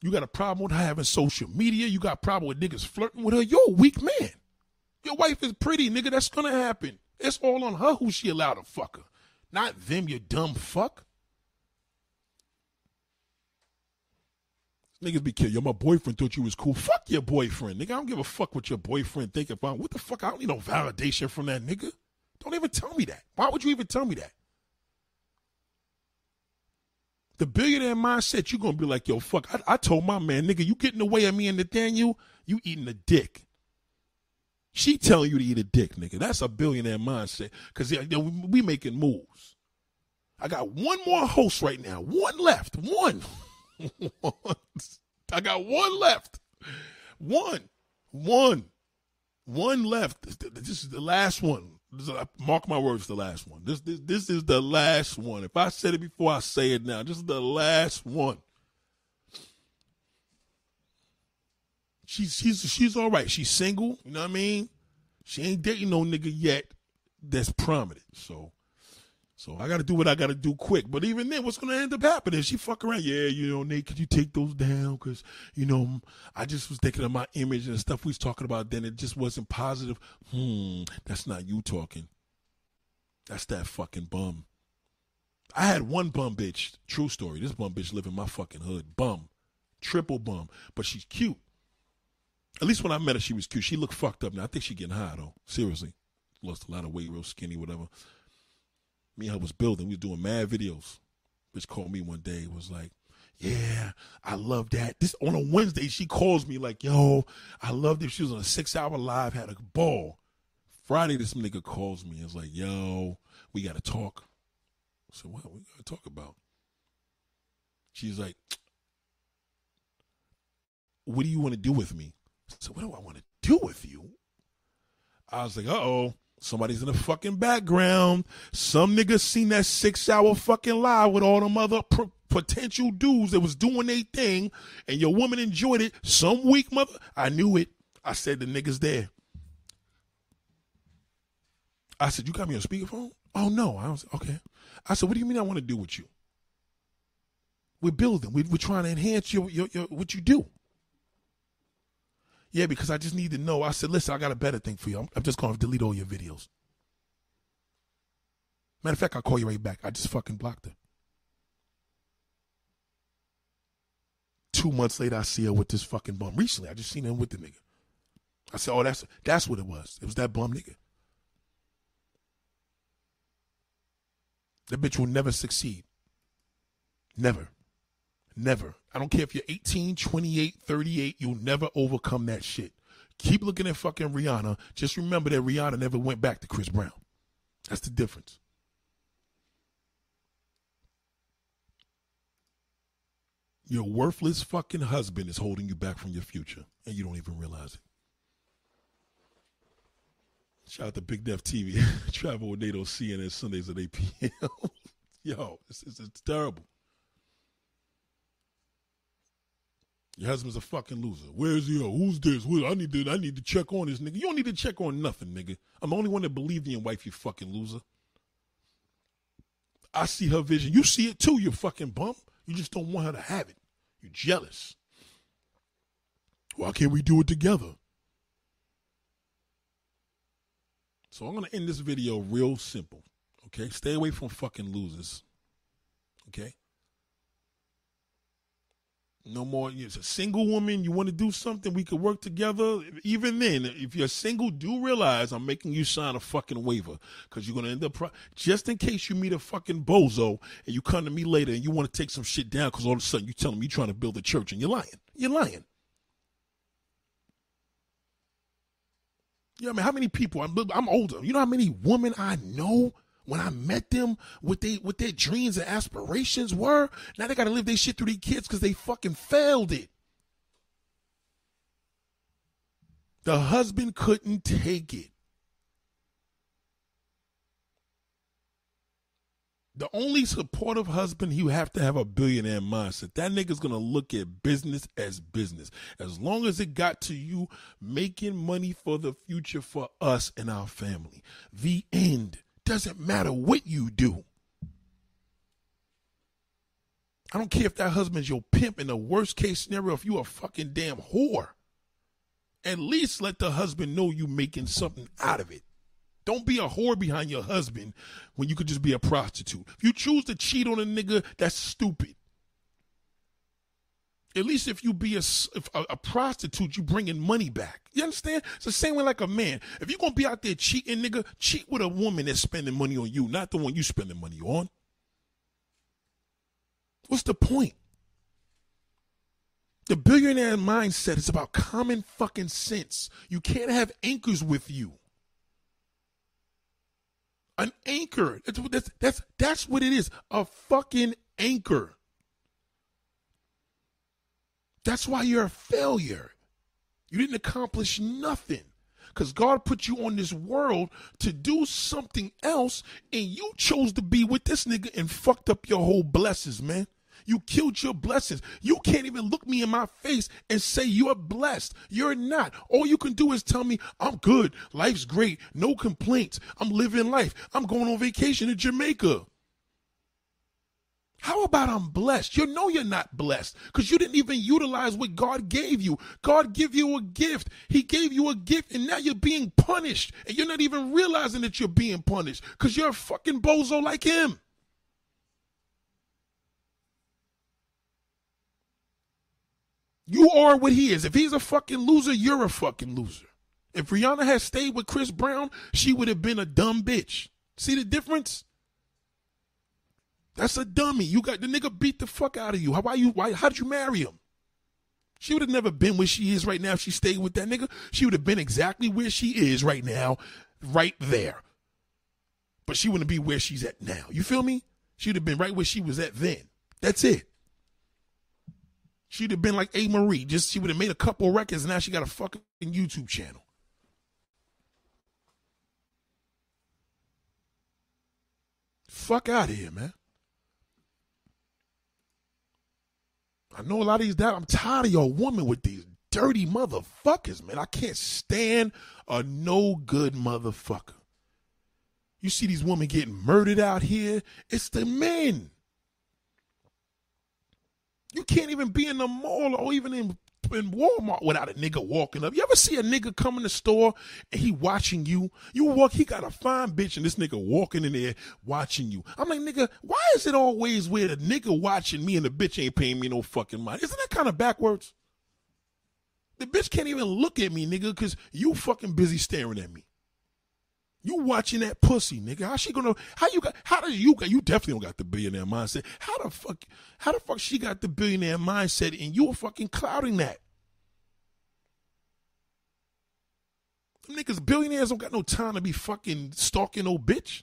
you got a problem with having social media. You got a problem with niggas flirting with her. You're a weak man. Your wife is pretty, nigga. That's gonna happen. It's all on her who she allowed to fuck her, not them. You dumb fuck. Niggas be kidding. Yo, my boyfriend thought you was cool. Fuck your boyfriend, nigga. I don't give a fuck what your boyfriend think about. What the fuck? I don't need no validation from that nigga. Don't even tell me that. Why would you even tell me that? The billionaire mindset, you gonna be like, yo, fuck. I, I told my man, nigga, you get in the way of me and Nathaniel, you eating a dick. She telling you to eat a dick, nigga. That's a billionaire mindset. Cause you know, we making moves. I got one more host right now. One left. One. I got one left. One. One. One left. This is the last one. Mark my words, the last one. This, this this is the last one. If I said it before, I say it now. This is the last one. She's she's she's all right. She's single. You know what I mean? She ain't dating no nigga yet that's prominent. So So I got to do what I got to do quick. But even then, what's going to end up happening? She fuck around. Yeah, you know, Nate, could you take those down? Because, you know, I just was thinking of my image and the stuff we was talking about then. It just wasn't positive. Hmm, that's not you talking. That's that fucking bum. I had one bum bitch. True story. This bum bitch live in my fucking hood. Bum. Triple bum. But she's cute. At least when I met her, she was cute. She looked fucked up now. I think she getting high, though. Seriously. Lost a lot of weight, real skinny, whatever me and her was building. We was doing mad videos. Bitch called me one day, was like, yeah, I love that. This on a Wednesday, she calls me like, yo, I loved it. She was on a six hour live, had a ball. Friday, this nigga calls me and is like, yo, we gotta talk. Said, what we gotta talk about? She's like, what do you want to do with me? Said, what do I want to do with you? I was like, uh oh. Somebody's in the fucking background. Some nigga seen that six hour fucking live with all them other p- potential dudes that was doing their thing, and your woman enjoyed it. Some weak mother. I knew it. I said the nigga's there. I said, You got me on speakerphone? Oh no. I was okay. I said, What do you mean I want to do with you? We're building. We're, we're trying to enhance your, your, your what you do. Yeah, because I just need to know. I said, listen, I got a better thing for you. I'm, I'm just going to delete all your videos. Matter of fact, I'll call you right back. I just fucking blocked her. Two months later, I see her with this fucking bum. Recently, I just seen her with the nigga. I said, oh, that's that's what it was. It was that bum nigga. That bitch will never succeed. Never. Never. I don't care if you're 18, 28, 38, you'll never overcome that shit. Keep looking at fucking Rihanna. Just remember that Rihanna never went back to Chris Brown. That's the difference. Your worthless fucking husband is holding you back from your future, and you don't even realize it. Shout out to Big Def TV. Travel with NATO CNN Sundays at 8 p.m. Yo, it's, it's, it's terrible. Your husband's a fucking loser. Where's he? Who's this? I need to. I need to check on this nigga. You don't need to check on nothing, nigga. I'm the only one that believed in your wife. You fucking loser. I see her vision. You see it too. You fucking bum. You just don't want her to have it. You're jealous. Why can't we do it together? So I'm gonna end this video real simple. Okay, stay away from fucking losers. Okay. No more. You're a single woman. You want to do something? We could work together. Even then, if you're single, do realize I'm making you sign a fucking waiver because you're gonna end up. Pro- just in case you meet a fucking bozo and you come to me later and you want to take some shit down because all of a sudden you tell me you're trying to build a church and you're lying. You're lying. Yeah, I mean, how many people? I'm, I'm older. You know how many women I know when I met them, what they what their dreams and aspirations were. Now they got to live their shit through these kids because they fucking failed it. The husband couldn't take it. The only supportive husband, you have to have a billionaire mindset. That nigga's gonna look at business as business. As long as it got to you making money for the future for us and our family. The end doesn't matter what you do. I don't care if that husband's your pimp in the worst case scenario, if you a fucking damn whore. At least let the husband know you making something out of it. Don't be a whore behind your husband when you could just be a prostitute. If you choose to cheat on a nigga, that's stupid. At least if you be a, a, a, prostitute, you bringing money back. You understand? It's the same way like a man. If you're to be out there cheating, nigga, cheat with a woman that's spending money on you, not the one you spending money on. What's the point? The billionaire mindset is about common fucking sense. You can't have anchors with you. An anchor. That's, that's, that's, that's what it is. A fucking anchor. That's why you're a failure. You didn't accomplish nothing. Because God put you on this world to do something else, and you chose to be with this nigga and fucked up your whole blessings, man. You killed your blessings. You can't even look me in my face and say you're blessed. You're not. All you can do is tell me, I'm good. Life's great. No complaints. I'm living life. I'm going on vacation to Jamaica. How about I'm blessed? You know you're not blessed because you didn't even utilize what God gave you. God gave you a gift. He gave you a gift and now you're being punished and you're not even realizing that you're being punished because you're a fucking bozo like him. You are what he is. If he's a fucking loser, you're a fucking loser. If Rihanna had stayed with Chris Brown, she would have been a dumb bitch. See the difference? That's a dummy. You got the nigga beat the fuck out of you. How why you why how did you marry him? She would have never been where she is right now if she stayed with that nigga. She would have been exactly where she is right now, right there. But she wouldn't be where she's at now. You feel me? She'd have been right where she was at then. That's it. She'd have been like Amerie. Just she would have made a couple records and now she got a fucking YouTube channel. Fuck out of here, man. I know a lot of these dads. I'm tired of your woman with these dirty motherfuckers, man. I can't stand a no good motherfucker. You see these women getting murdered out here. It's the men. You can't even be in the mall or even in in Walmart without a nigga walking up. You ever see a nigga come in the store and he watching you? You walk, he got a fine bitch and this nigga walking in there watching you. I'm like, nigga, why is it always where the nigga watching me and the bitch ain't paying me no fucking mind? Isn't that kind of backwards? The bitch can't even look at me, nigga, because you fucking busy staring at me. You watching that pussy, nigga. How she gonna how you got how does you got you definitely don't got the billionaire mindset. How the fuck how the fuck she got the billionaire mindset and you're fucking clouding that? Them niggas billionaires don't got no time to be fucking stalking no bitch.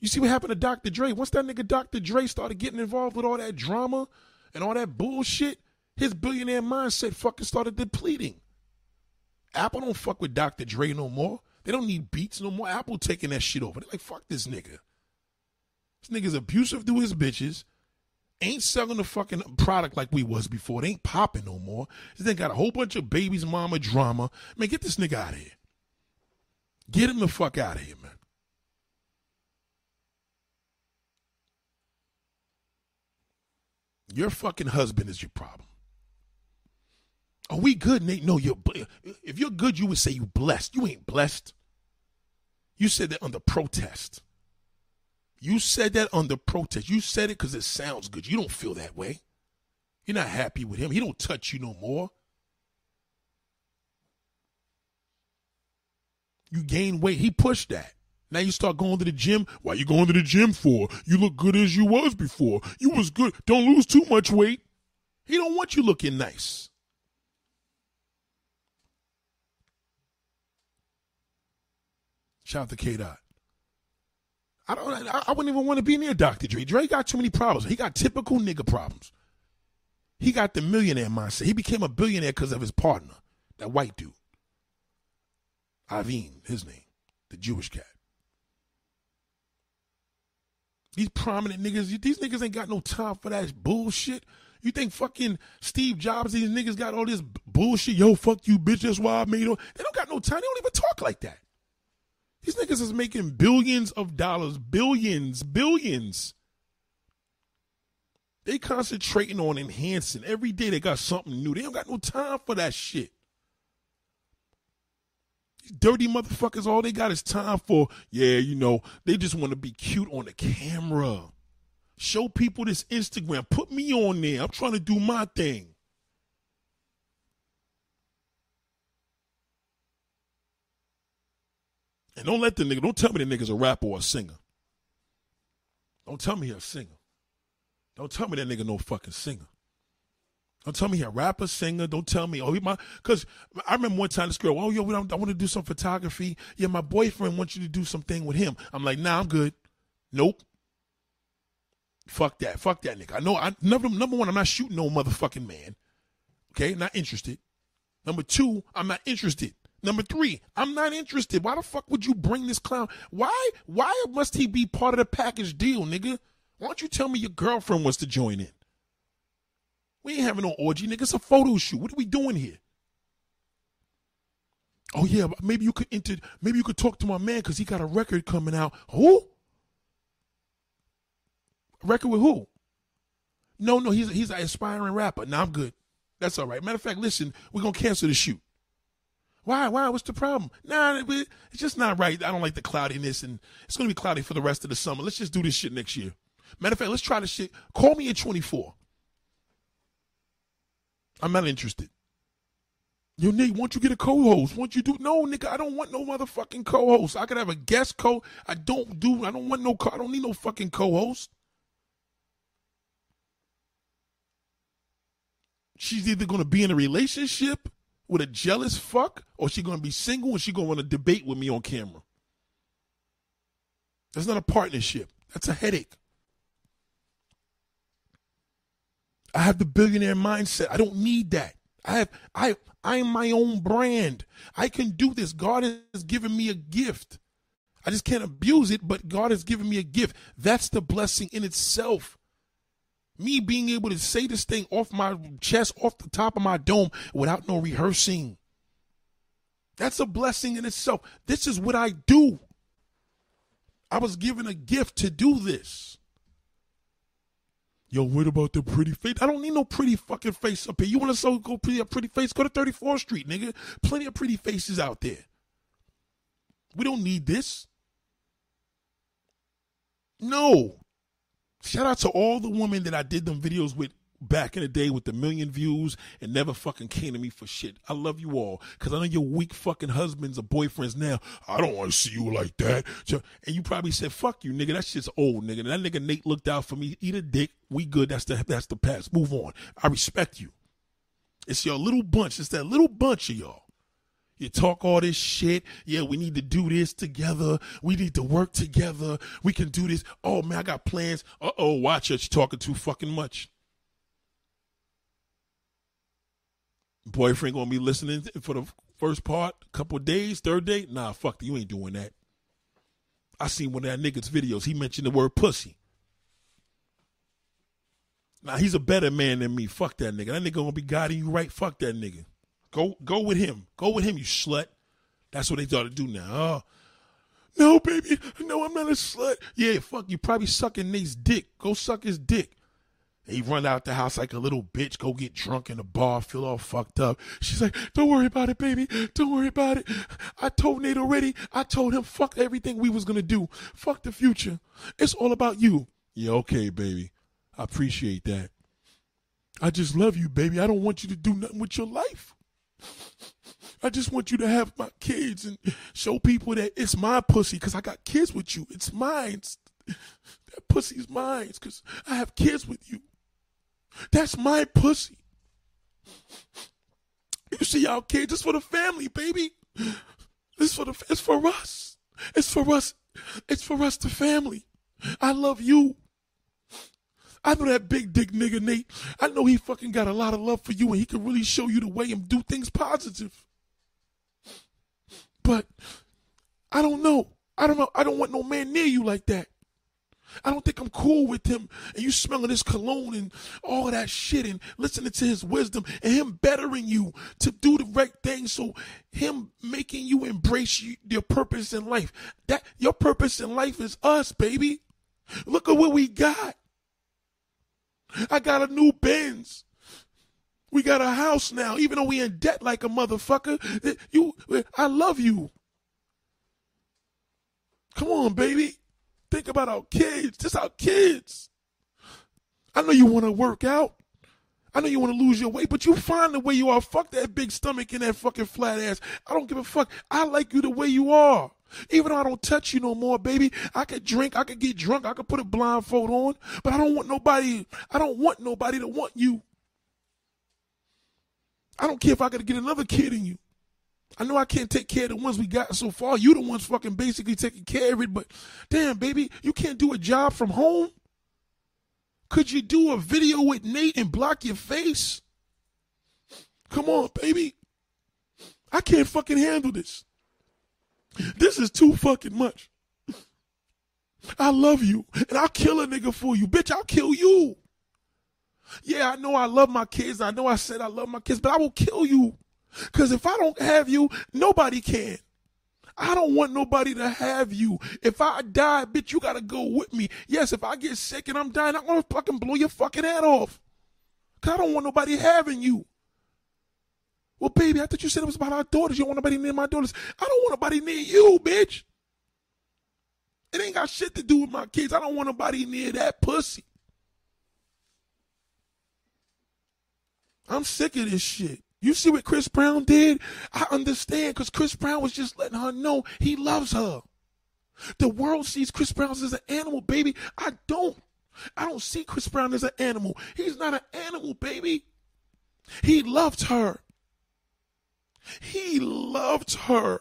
You see what happened to Dr. Dre? Once that nigga Dr. Dre started getting involved with all that drama and all that bullshit, his billionaire mindset fucking started depleting. Apple don't fuck with Dr. Dre no more. They don't need beats no more. Apple taking that shit over. They're like, fuck this nigga. This nigga's abusive to his bitches. Ain't selling the fucking product like we was before. They ain't popping no more. This nigga got a whole bunch of babies, mama drama. Man, get this nigga out of here. Get him the fuck out of here, man. Your fucking husband is your problem. Are we good, Nate? No, you're. If you're good, you would say you blessed. You ain't blessed. You said that under protest. You said that under protest. You said it because it sounds good. You don't feel that way. You're not happy with him. He don't touch you no more. You gain weight. He pushed that. Now you start going to the gym. Why you going to the gym for? You look good as you was before. You was good. Don't lose too much weight. He don't want you looking nice. Shout out to K Dot. I don't. I, I wouldn't even want to be near Dr. Dre. Dre got too many problems. He got typical nigga problems. He got the millionaire mindset. He became a billionaire because of his partner, that white dude. Avin, his name, the Jewish cat. These prominent niggas, these niggas ain't got no time for that bullshit. You think fucking Steve Jobs, these niggas got all this bullshit? Yo, fuck you, bitch. That's why I made it. They don't got no time. They don't even talk like that. These niggas is making billions of dollars, billions, billions. They concentrating on enhancing. Every day they got something new. They don't got no time for that shit. These dirty motherfuckers, all they got is time for, yeah, you know, they just want to be cute on the camera. Show people this Instagram. Put me on there. I'm trying to do my thing. And don't let the nigga, don't tell me the nigga's a rapper or a singer. Don't tell me he's a singer. Don't tell me that nigga no fucking singer. Don't tell me he a rapper, singer. Don't tell me, oh, he my, cause I remember one time this girl, oh, yo, I want to do some photography. Yeah, my boyfriend wants you to do something with him. I'm like, nah, I'm good. Nope. Fuck that. Fuck that nigga. I know, I, number, number one, I'm not shooting no motherfucking man. Okay, not interested. Number two, I'm not interested. Number three, I'm not interested. Why the fuck would you bring this clown? Why? Why must he be part of the package deal, nigga? Why don't you tell me your girlfriend wants to join in? We ain't having no orgy, nigga. It's a photo shoot. What are we doing here? Oh yeah, maybe you could enter. Maybe you could talk to my man because he got a record coming out. Who? Record with who? No, no, he's he's an aspiring rapper. Now I'm good. That's all right. Matter of fact, listen, we're gonna cancel the shoot. Why? Why? What's the problem? Nah, it's just not right. I don't like the cloudiness, and it's gonna be cloudy for the rest of the summer. Let's just do this shit next year. Matter of fact, let's try this shit. Call me at 24. I'm not interested. Yo, Nate, won't you get a co-host? Won't you do? No, nigga, I don't want no motherfucking co-host. I could have a guest co. I don't do. I don't want no. Co- I don't need no fucking co-host. She's either gonna be in a relationship with a jealous fuck, or she gonna be single and she gonna want to debate with me on camera. That's not a partnership. That's a headache. I have the billionaire mindset. I don't need that. I have I I am my own brand. I can do this. God has given me a gift. I just can't abuse it, but God has given me a gift. That's the blessing in itself. Me being able to say this thing off my chest, off the top of my dome without no rehearsing. That's a blessing in itself. This is what I do. I was given a gift to do this. Yo, what about the pretty face? I don't need no pretty fucking face up here. You want to so go pretty a pretty face? Go to 34th Street, nigga. Plenty of pretty faces out there. We don't need this. No. Shout out to all the women that I did them videos with back in the day with the million views and never fucking came to me for shit. I love you all because I know your weak fucking husbands or boyfriends now. I don't want to see you like that. And you probably said, "Fuck you, nigga. That's just old, nigga." And that nigga Nate looked out for me. Eat a dick. We good. That's the that's the past. Move on. I respect you. It's your little bunch. It's that little bunch of y'all. You talk all this shit. Yeah, we need to do this together. We need to work together. We can do this. Oh man, I got plans. Uh oh, watch it. You're talking too fucking much. boyfriend gonna be listening for the first part, couple days, third day. Nah, fuck, you ain't doing that. I seen one of that nigga's videos. He mentioned the word pussy. Now he's a better man than me. Fuck that nigga. That nigga gonna be guiding you right. Fuck that nigga. Go go with him. Go with him, you slut. That's what they thought to do now. Oh, no, baby. No, I'm not a slut. Yeah, fuck. You probably sucking Nate's dick. Go suck his dick. He run out the house like a little bitch, go get drunk in the bar, feel all fucked up. She's like, don't worry about it, baby. Don't worry about it. I told Nate already. I told him, fuck everything we was going to do. Fuck the future. It's all about you. Yeah, okay, baby. I appreciate that. I just love you, baby. I don't want you to do nothing with your life. I just want you to have my kids and show people that it's my pussy because I got kids with you. It's mine. That pussy's mine because I have kids with you. That's my pussy. You see, y'all kids, it's for the family, baby. It's for the, it's for us. It's for us. It's for us, the family. I love you. I know that big dick nigga Nate. I know he fucking got a lot of love for you and he can really show you the way and do things positive. But I don't know. I don't know. I don't want no man near you like that. I don't think I'm cool with him. And you smelling his cologne and all that shit and listening to his wisdom and him bettering you to do the right thing. So him making you embrace you, your purpose in life. That your purpose in life is us, baby. Look at what we got. I got a new Benz. We got a house now, even though we in debt like a motherfucker. Eh, you, eh, I love you. Come on, baby. Think about our kids. Just our kids. I know you want to work out. I know you want to lose your weight, but you find the way you are. Fuck that big stomach and that fucking flat ass. I don't give a fuck. I like you the way you are. Even though I don't touch you no more, baby, I could drink, I could get drunk, I could put a blindfold on, but I don't want nobody, I don't want nobody to want you. I don't care if I gotta get another kid in you. I know I can't take care of the ones we got so far. You the ones fucking basically taking care of it, but damn, baby, you can't do a job from home? Could you do a video with Nate and block your face? Come on, baby. I can't fucking handle this. This is too fucking much. I love you, and I'll kill a nigga for you. Bitch, I'll kill you. Yeah, I know I love my kids. I know I said I love my kids, but I will kill you. Because if I don't have you, nobody can. I don't want nobody to have you. If I die, bitch, you gotta go with me. Yes, if I get sick and I'm dying, I'm gonna fucking blow your fucking head off. Cause I don't want nobody having you. Well, baby, I thought you said it was about our daughters. You don't want nobody near my daughters. I don't want nobody near you, bitch. It ain't got shit to do with my kids. I don't want nobody near that pussy. I'm sick of this shit. You see what Chris Brown did? I understand because Chris Brown was just letting her know he loves her. The world sees Chris Brown as an animal, baby. I don't. I don't see Chris Brown as an animal. He's not an animal, baby. He loved her. He loved her.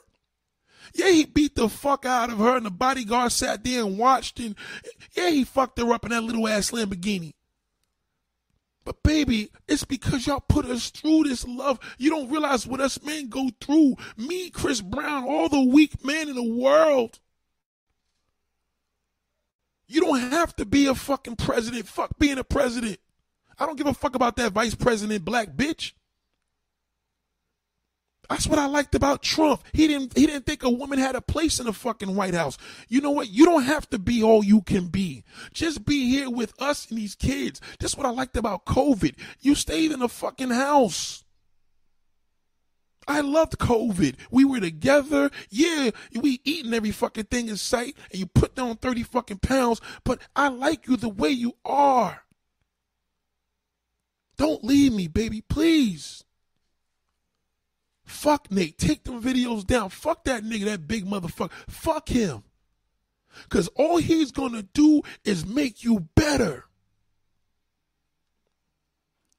Yeah, he beat the fuck out of her, and the bodyguard sat there and watched. And yeah, he fucked her up in that little ass Lamborghini. But baby, it's because y'all put us through this love. You don't realize what us men go through. Me, Chris Brown, all the weak men in the world. You don't have to be a fucking president. Fuck being a president. I don't give a fuck about that vice president black bitch. That's what I liked about Trump. He didn't he didn't think a woman had a place in the fucking White House. You know what? You don't have to be all you can be. Just be here with us and these kids. That's what I liked about COVID. You stayed in the fucking house. I loved COVID. We were together. Yeah, we eating every fucking thing in sight and you put down 30 fucking pounds, but I like you the way you are. Don't leave me, baby, please. Fuck Nate. Take them videos down. Fuck that nigga, that big motherfucker. Fuck him. Because all he's going to do is make you better.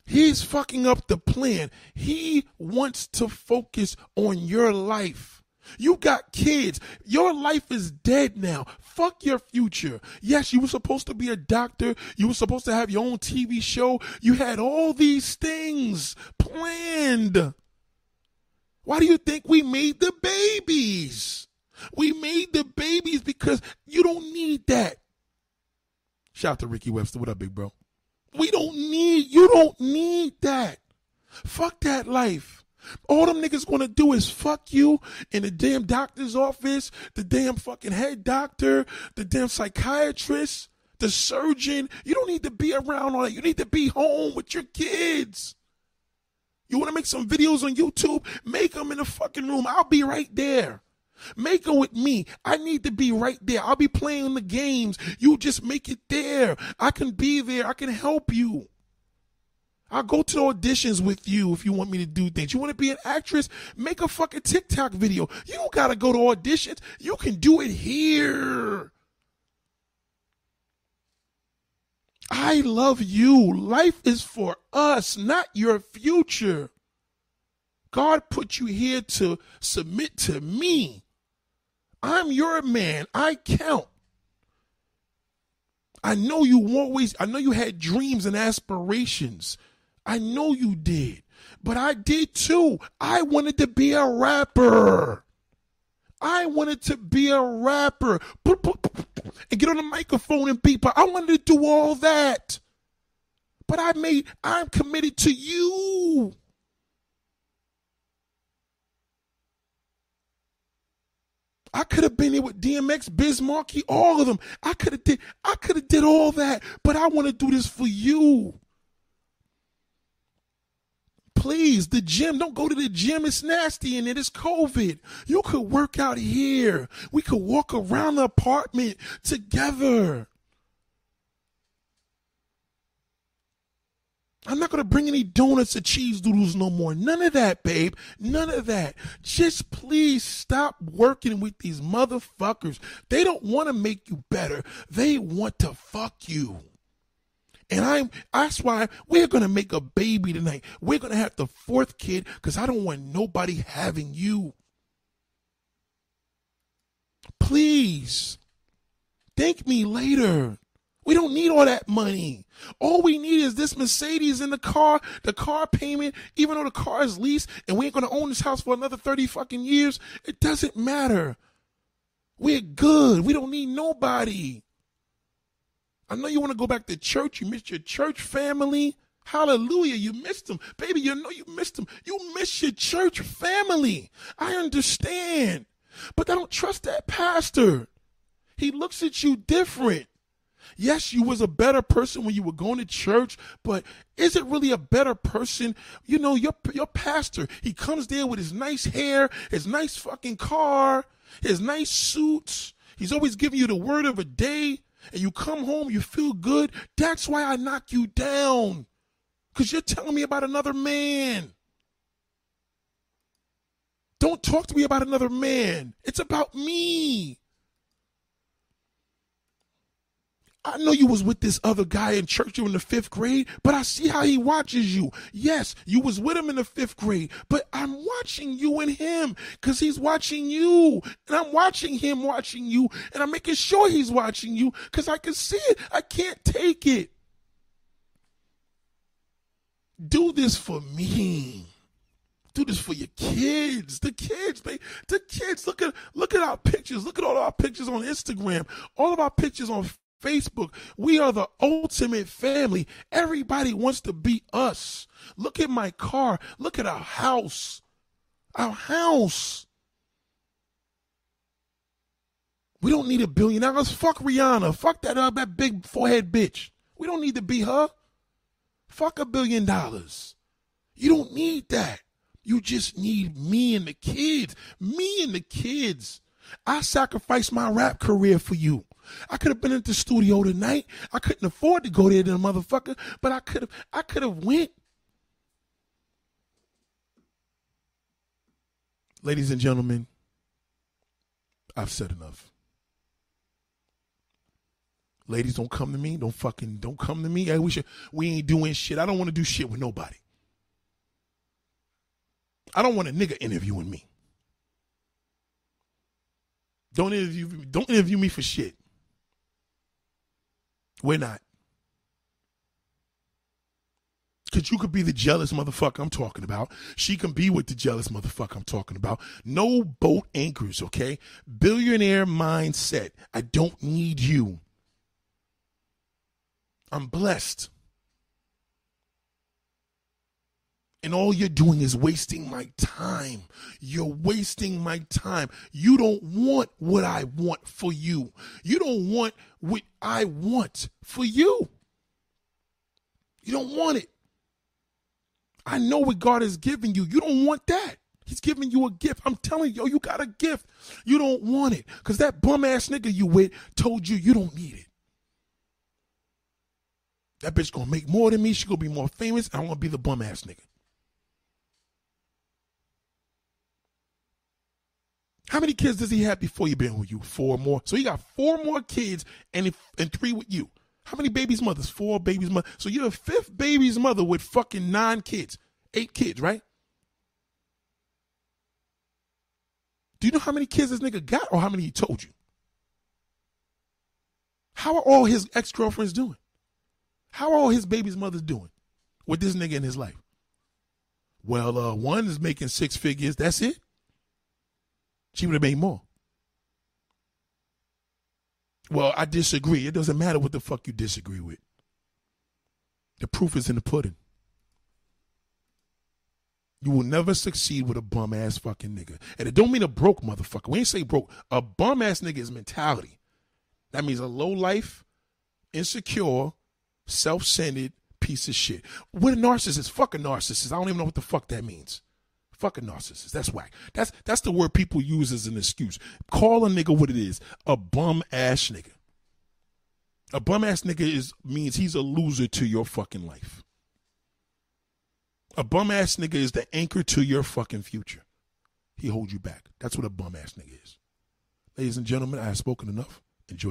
He's fucking up the plan. He wants to focus on your life. You got kids. Your life is dead now. Fuck your future. Yes, you were supposed to be a doctor. You were supposed to have your own TV show. You had all these things planned. Why do you think we made the babies? We made the babies because you don't need that. Shout out to Ricky Webster. What up, big bro? We don't need, you don't need that. Fuck that life. All them niggas gonna do is fuck you in the damn doctor's office, the damn fucking head doctor, the damn psychiatrist, the surgeon. You don't need to be around all that. You need to be home with your kids. You want to make some videos on YouTube? Make them in the fucking room. I'll be right there. Make them with me. I need to be right there. I'll be playing the games. You just make it there. I can be there. I can help you. I'll go to the auditions with you if you want me to do things. You want to be an actress? Make a fucking TikTok video. You don't got to go to auditions. You can do it here. I love you. Life is for us, not your future. God put you here to submit to me. I'm your man. I count. I know you always, I know you had dreams and aspirations. I know you did. But I did too. I wanted to be a rapper. I wanted to be a rapper and get on the microphone and beat. I wanted to do all that. But I made, I'm committed to you. I could have been here with DMX, Biz Markie, all of them. I could have did, I could have did all that, but I want to do this for you. Please, the gym, don't go to the gym. It's nasty and it is COVID. You could work out here. We could walk around the apartment together. I'm not going to bring any donuts or cheese doodles no more. None of that, babe. None of that. Just please stop working with these motherfuckers. They don't want to make you better. They want to fuck you. And I'm that's why we're gonna make a baby tonight. We're gonna have the fourth kid because I don't want nobody having you. Please thank me later. We don't need all that money. All we need is this Mercedes in the car, the car payment, even though the car is leased and we ain't gonna own this house for another 30 fucking years, it doesn't matter. We're good. We don't need nobody. I know you want to go back to church. You missed your church family. Hallelujah. You missed them. Baby, you know you missed them. You miss your church family. I understand. But I don't trust that pastor. He looks at you different. Yes, you was a better person when you were going to church, but is it really a better person? You know, your your pastor, he comes there with his nice hair, his nice fucking car, his nice suits. He's always giving you the word of a day, and you come home, you feel good. That's why I knock you down. Cuz you're telling me about another man. Don't talk to me about another man. It's about me. I know you was with this other guy in church you in the fifth grade, but I see how he watches you. Yes, you was with him in the fifth grade, but I'm watching you and him because he's watching you, and I'm watching him watching you, and I'm making sure he's watching you because I can see it. I can't take it. Do this for me. Do this for your kids. The kids, man. The kids. Look at look at our pictures. Look at all our pictures on Instagram. All of our pictures on Facebook. We are the ultimate family. Everybody wants to be us. Look at my car. Look at our house. Our house. We don't need a billion dollars. Fuck Rihanna. Fuck that uh, that big forehead bitch. We don't need to be her. Fuck a billion dollars. You don't need that. You just need me and the kids. Me and the kids. I sacrificed my rap career for you. I could have been at the studio tonight. I couldn't afford to go there to the motherfucker, but I could have I could have went. Ladies and gentlemen, I've said enough. Ladies, don't come to me. Don't fucking don't come to me. Hey, we should we ain't doing shit. I don't want to do shit with nobody. I don't want a nigga interviewing me. Don't interview don't interview me for shit. We're not. Because you could be the jealous motherfucker I'm talking about. She can be with the jealous motherfucker I'm talking about. No boat anchors, okay? Billionaire mindset. I don't need you. I'm blessed. And all you're doing is wasting my time. You're wasting my time. You don't want what I want for you. You don't want what I want for you. You don't want it. I know what God has given you. You don't want that. He's giving you a gift. I'm telling you, yo, you got a gift. You don't want it. Because that bum ass nigga you with told you you don't need it. That bitch gonna make more than me. She gonna be more famous. I wanna be the bum ass nigga. How many kids does he have before he been with you? Four more. So he got four more kids and and three with you. How many babies mothers? Four babies mother. So you're the fifth baby's mother with fucking nine kids, eight kids, right? Do you know how many kids this nigga got or how many he told you? How are all his ex girlfriends doing? How are all his baby's mothers doing with this nigga in his life? Well, uh, one is making six figures. That's it. She would have made more. Well, I disagree. It doesn't matter what the fuck you disagree with. The proof is in the pudding. You will never succeed with a bum ass fucking nigga. And it don't mean a broke motherfucker. We ain't say broke. A bum ass nigga is mentality. That means a low life, insecure, self centered piece of shit. What a narcissist. Fuck a narcissist. I don't even know what the fuck that means. Fuck a narcissist. That's whack. That's that's the word people use as an excuse. Call a nigga what it is. A bum ass nigga. A bum ass nigga is means he's a loser to your fucking life. A bum ass nigga is the anchor to your fucking future. He holds you back. That's what a bum ass nigga is. Ladies and gentlemen, I have spoken enough. Enjoy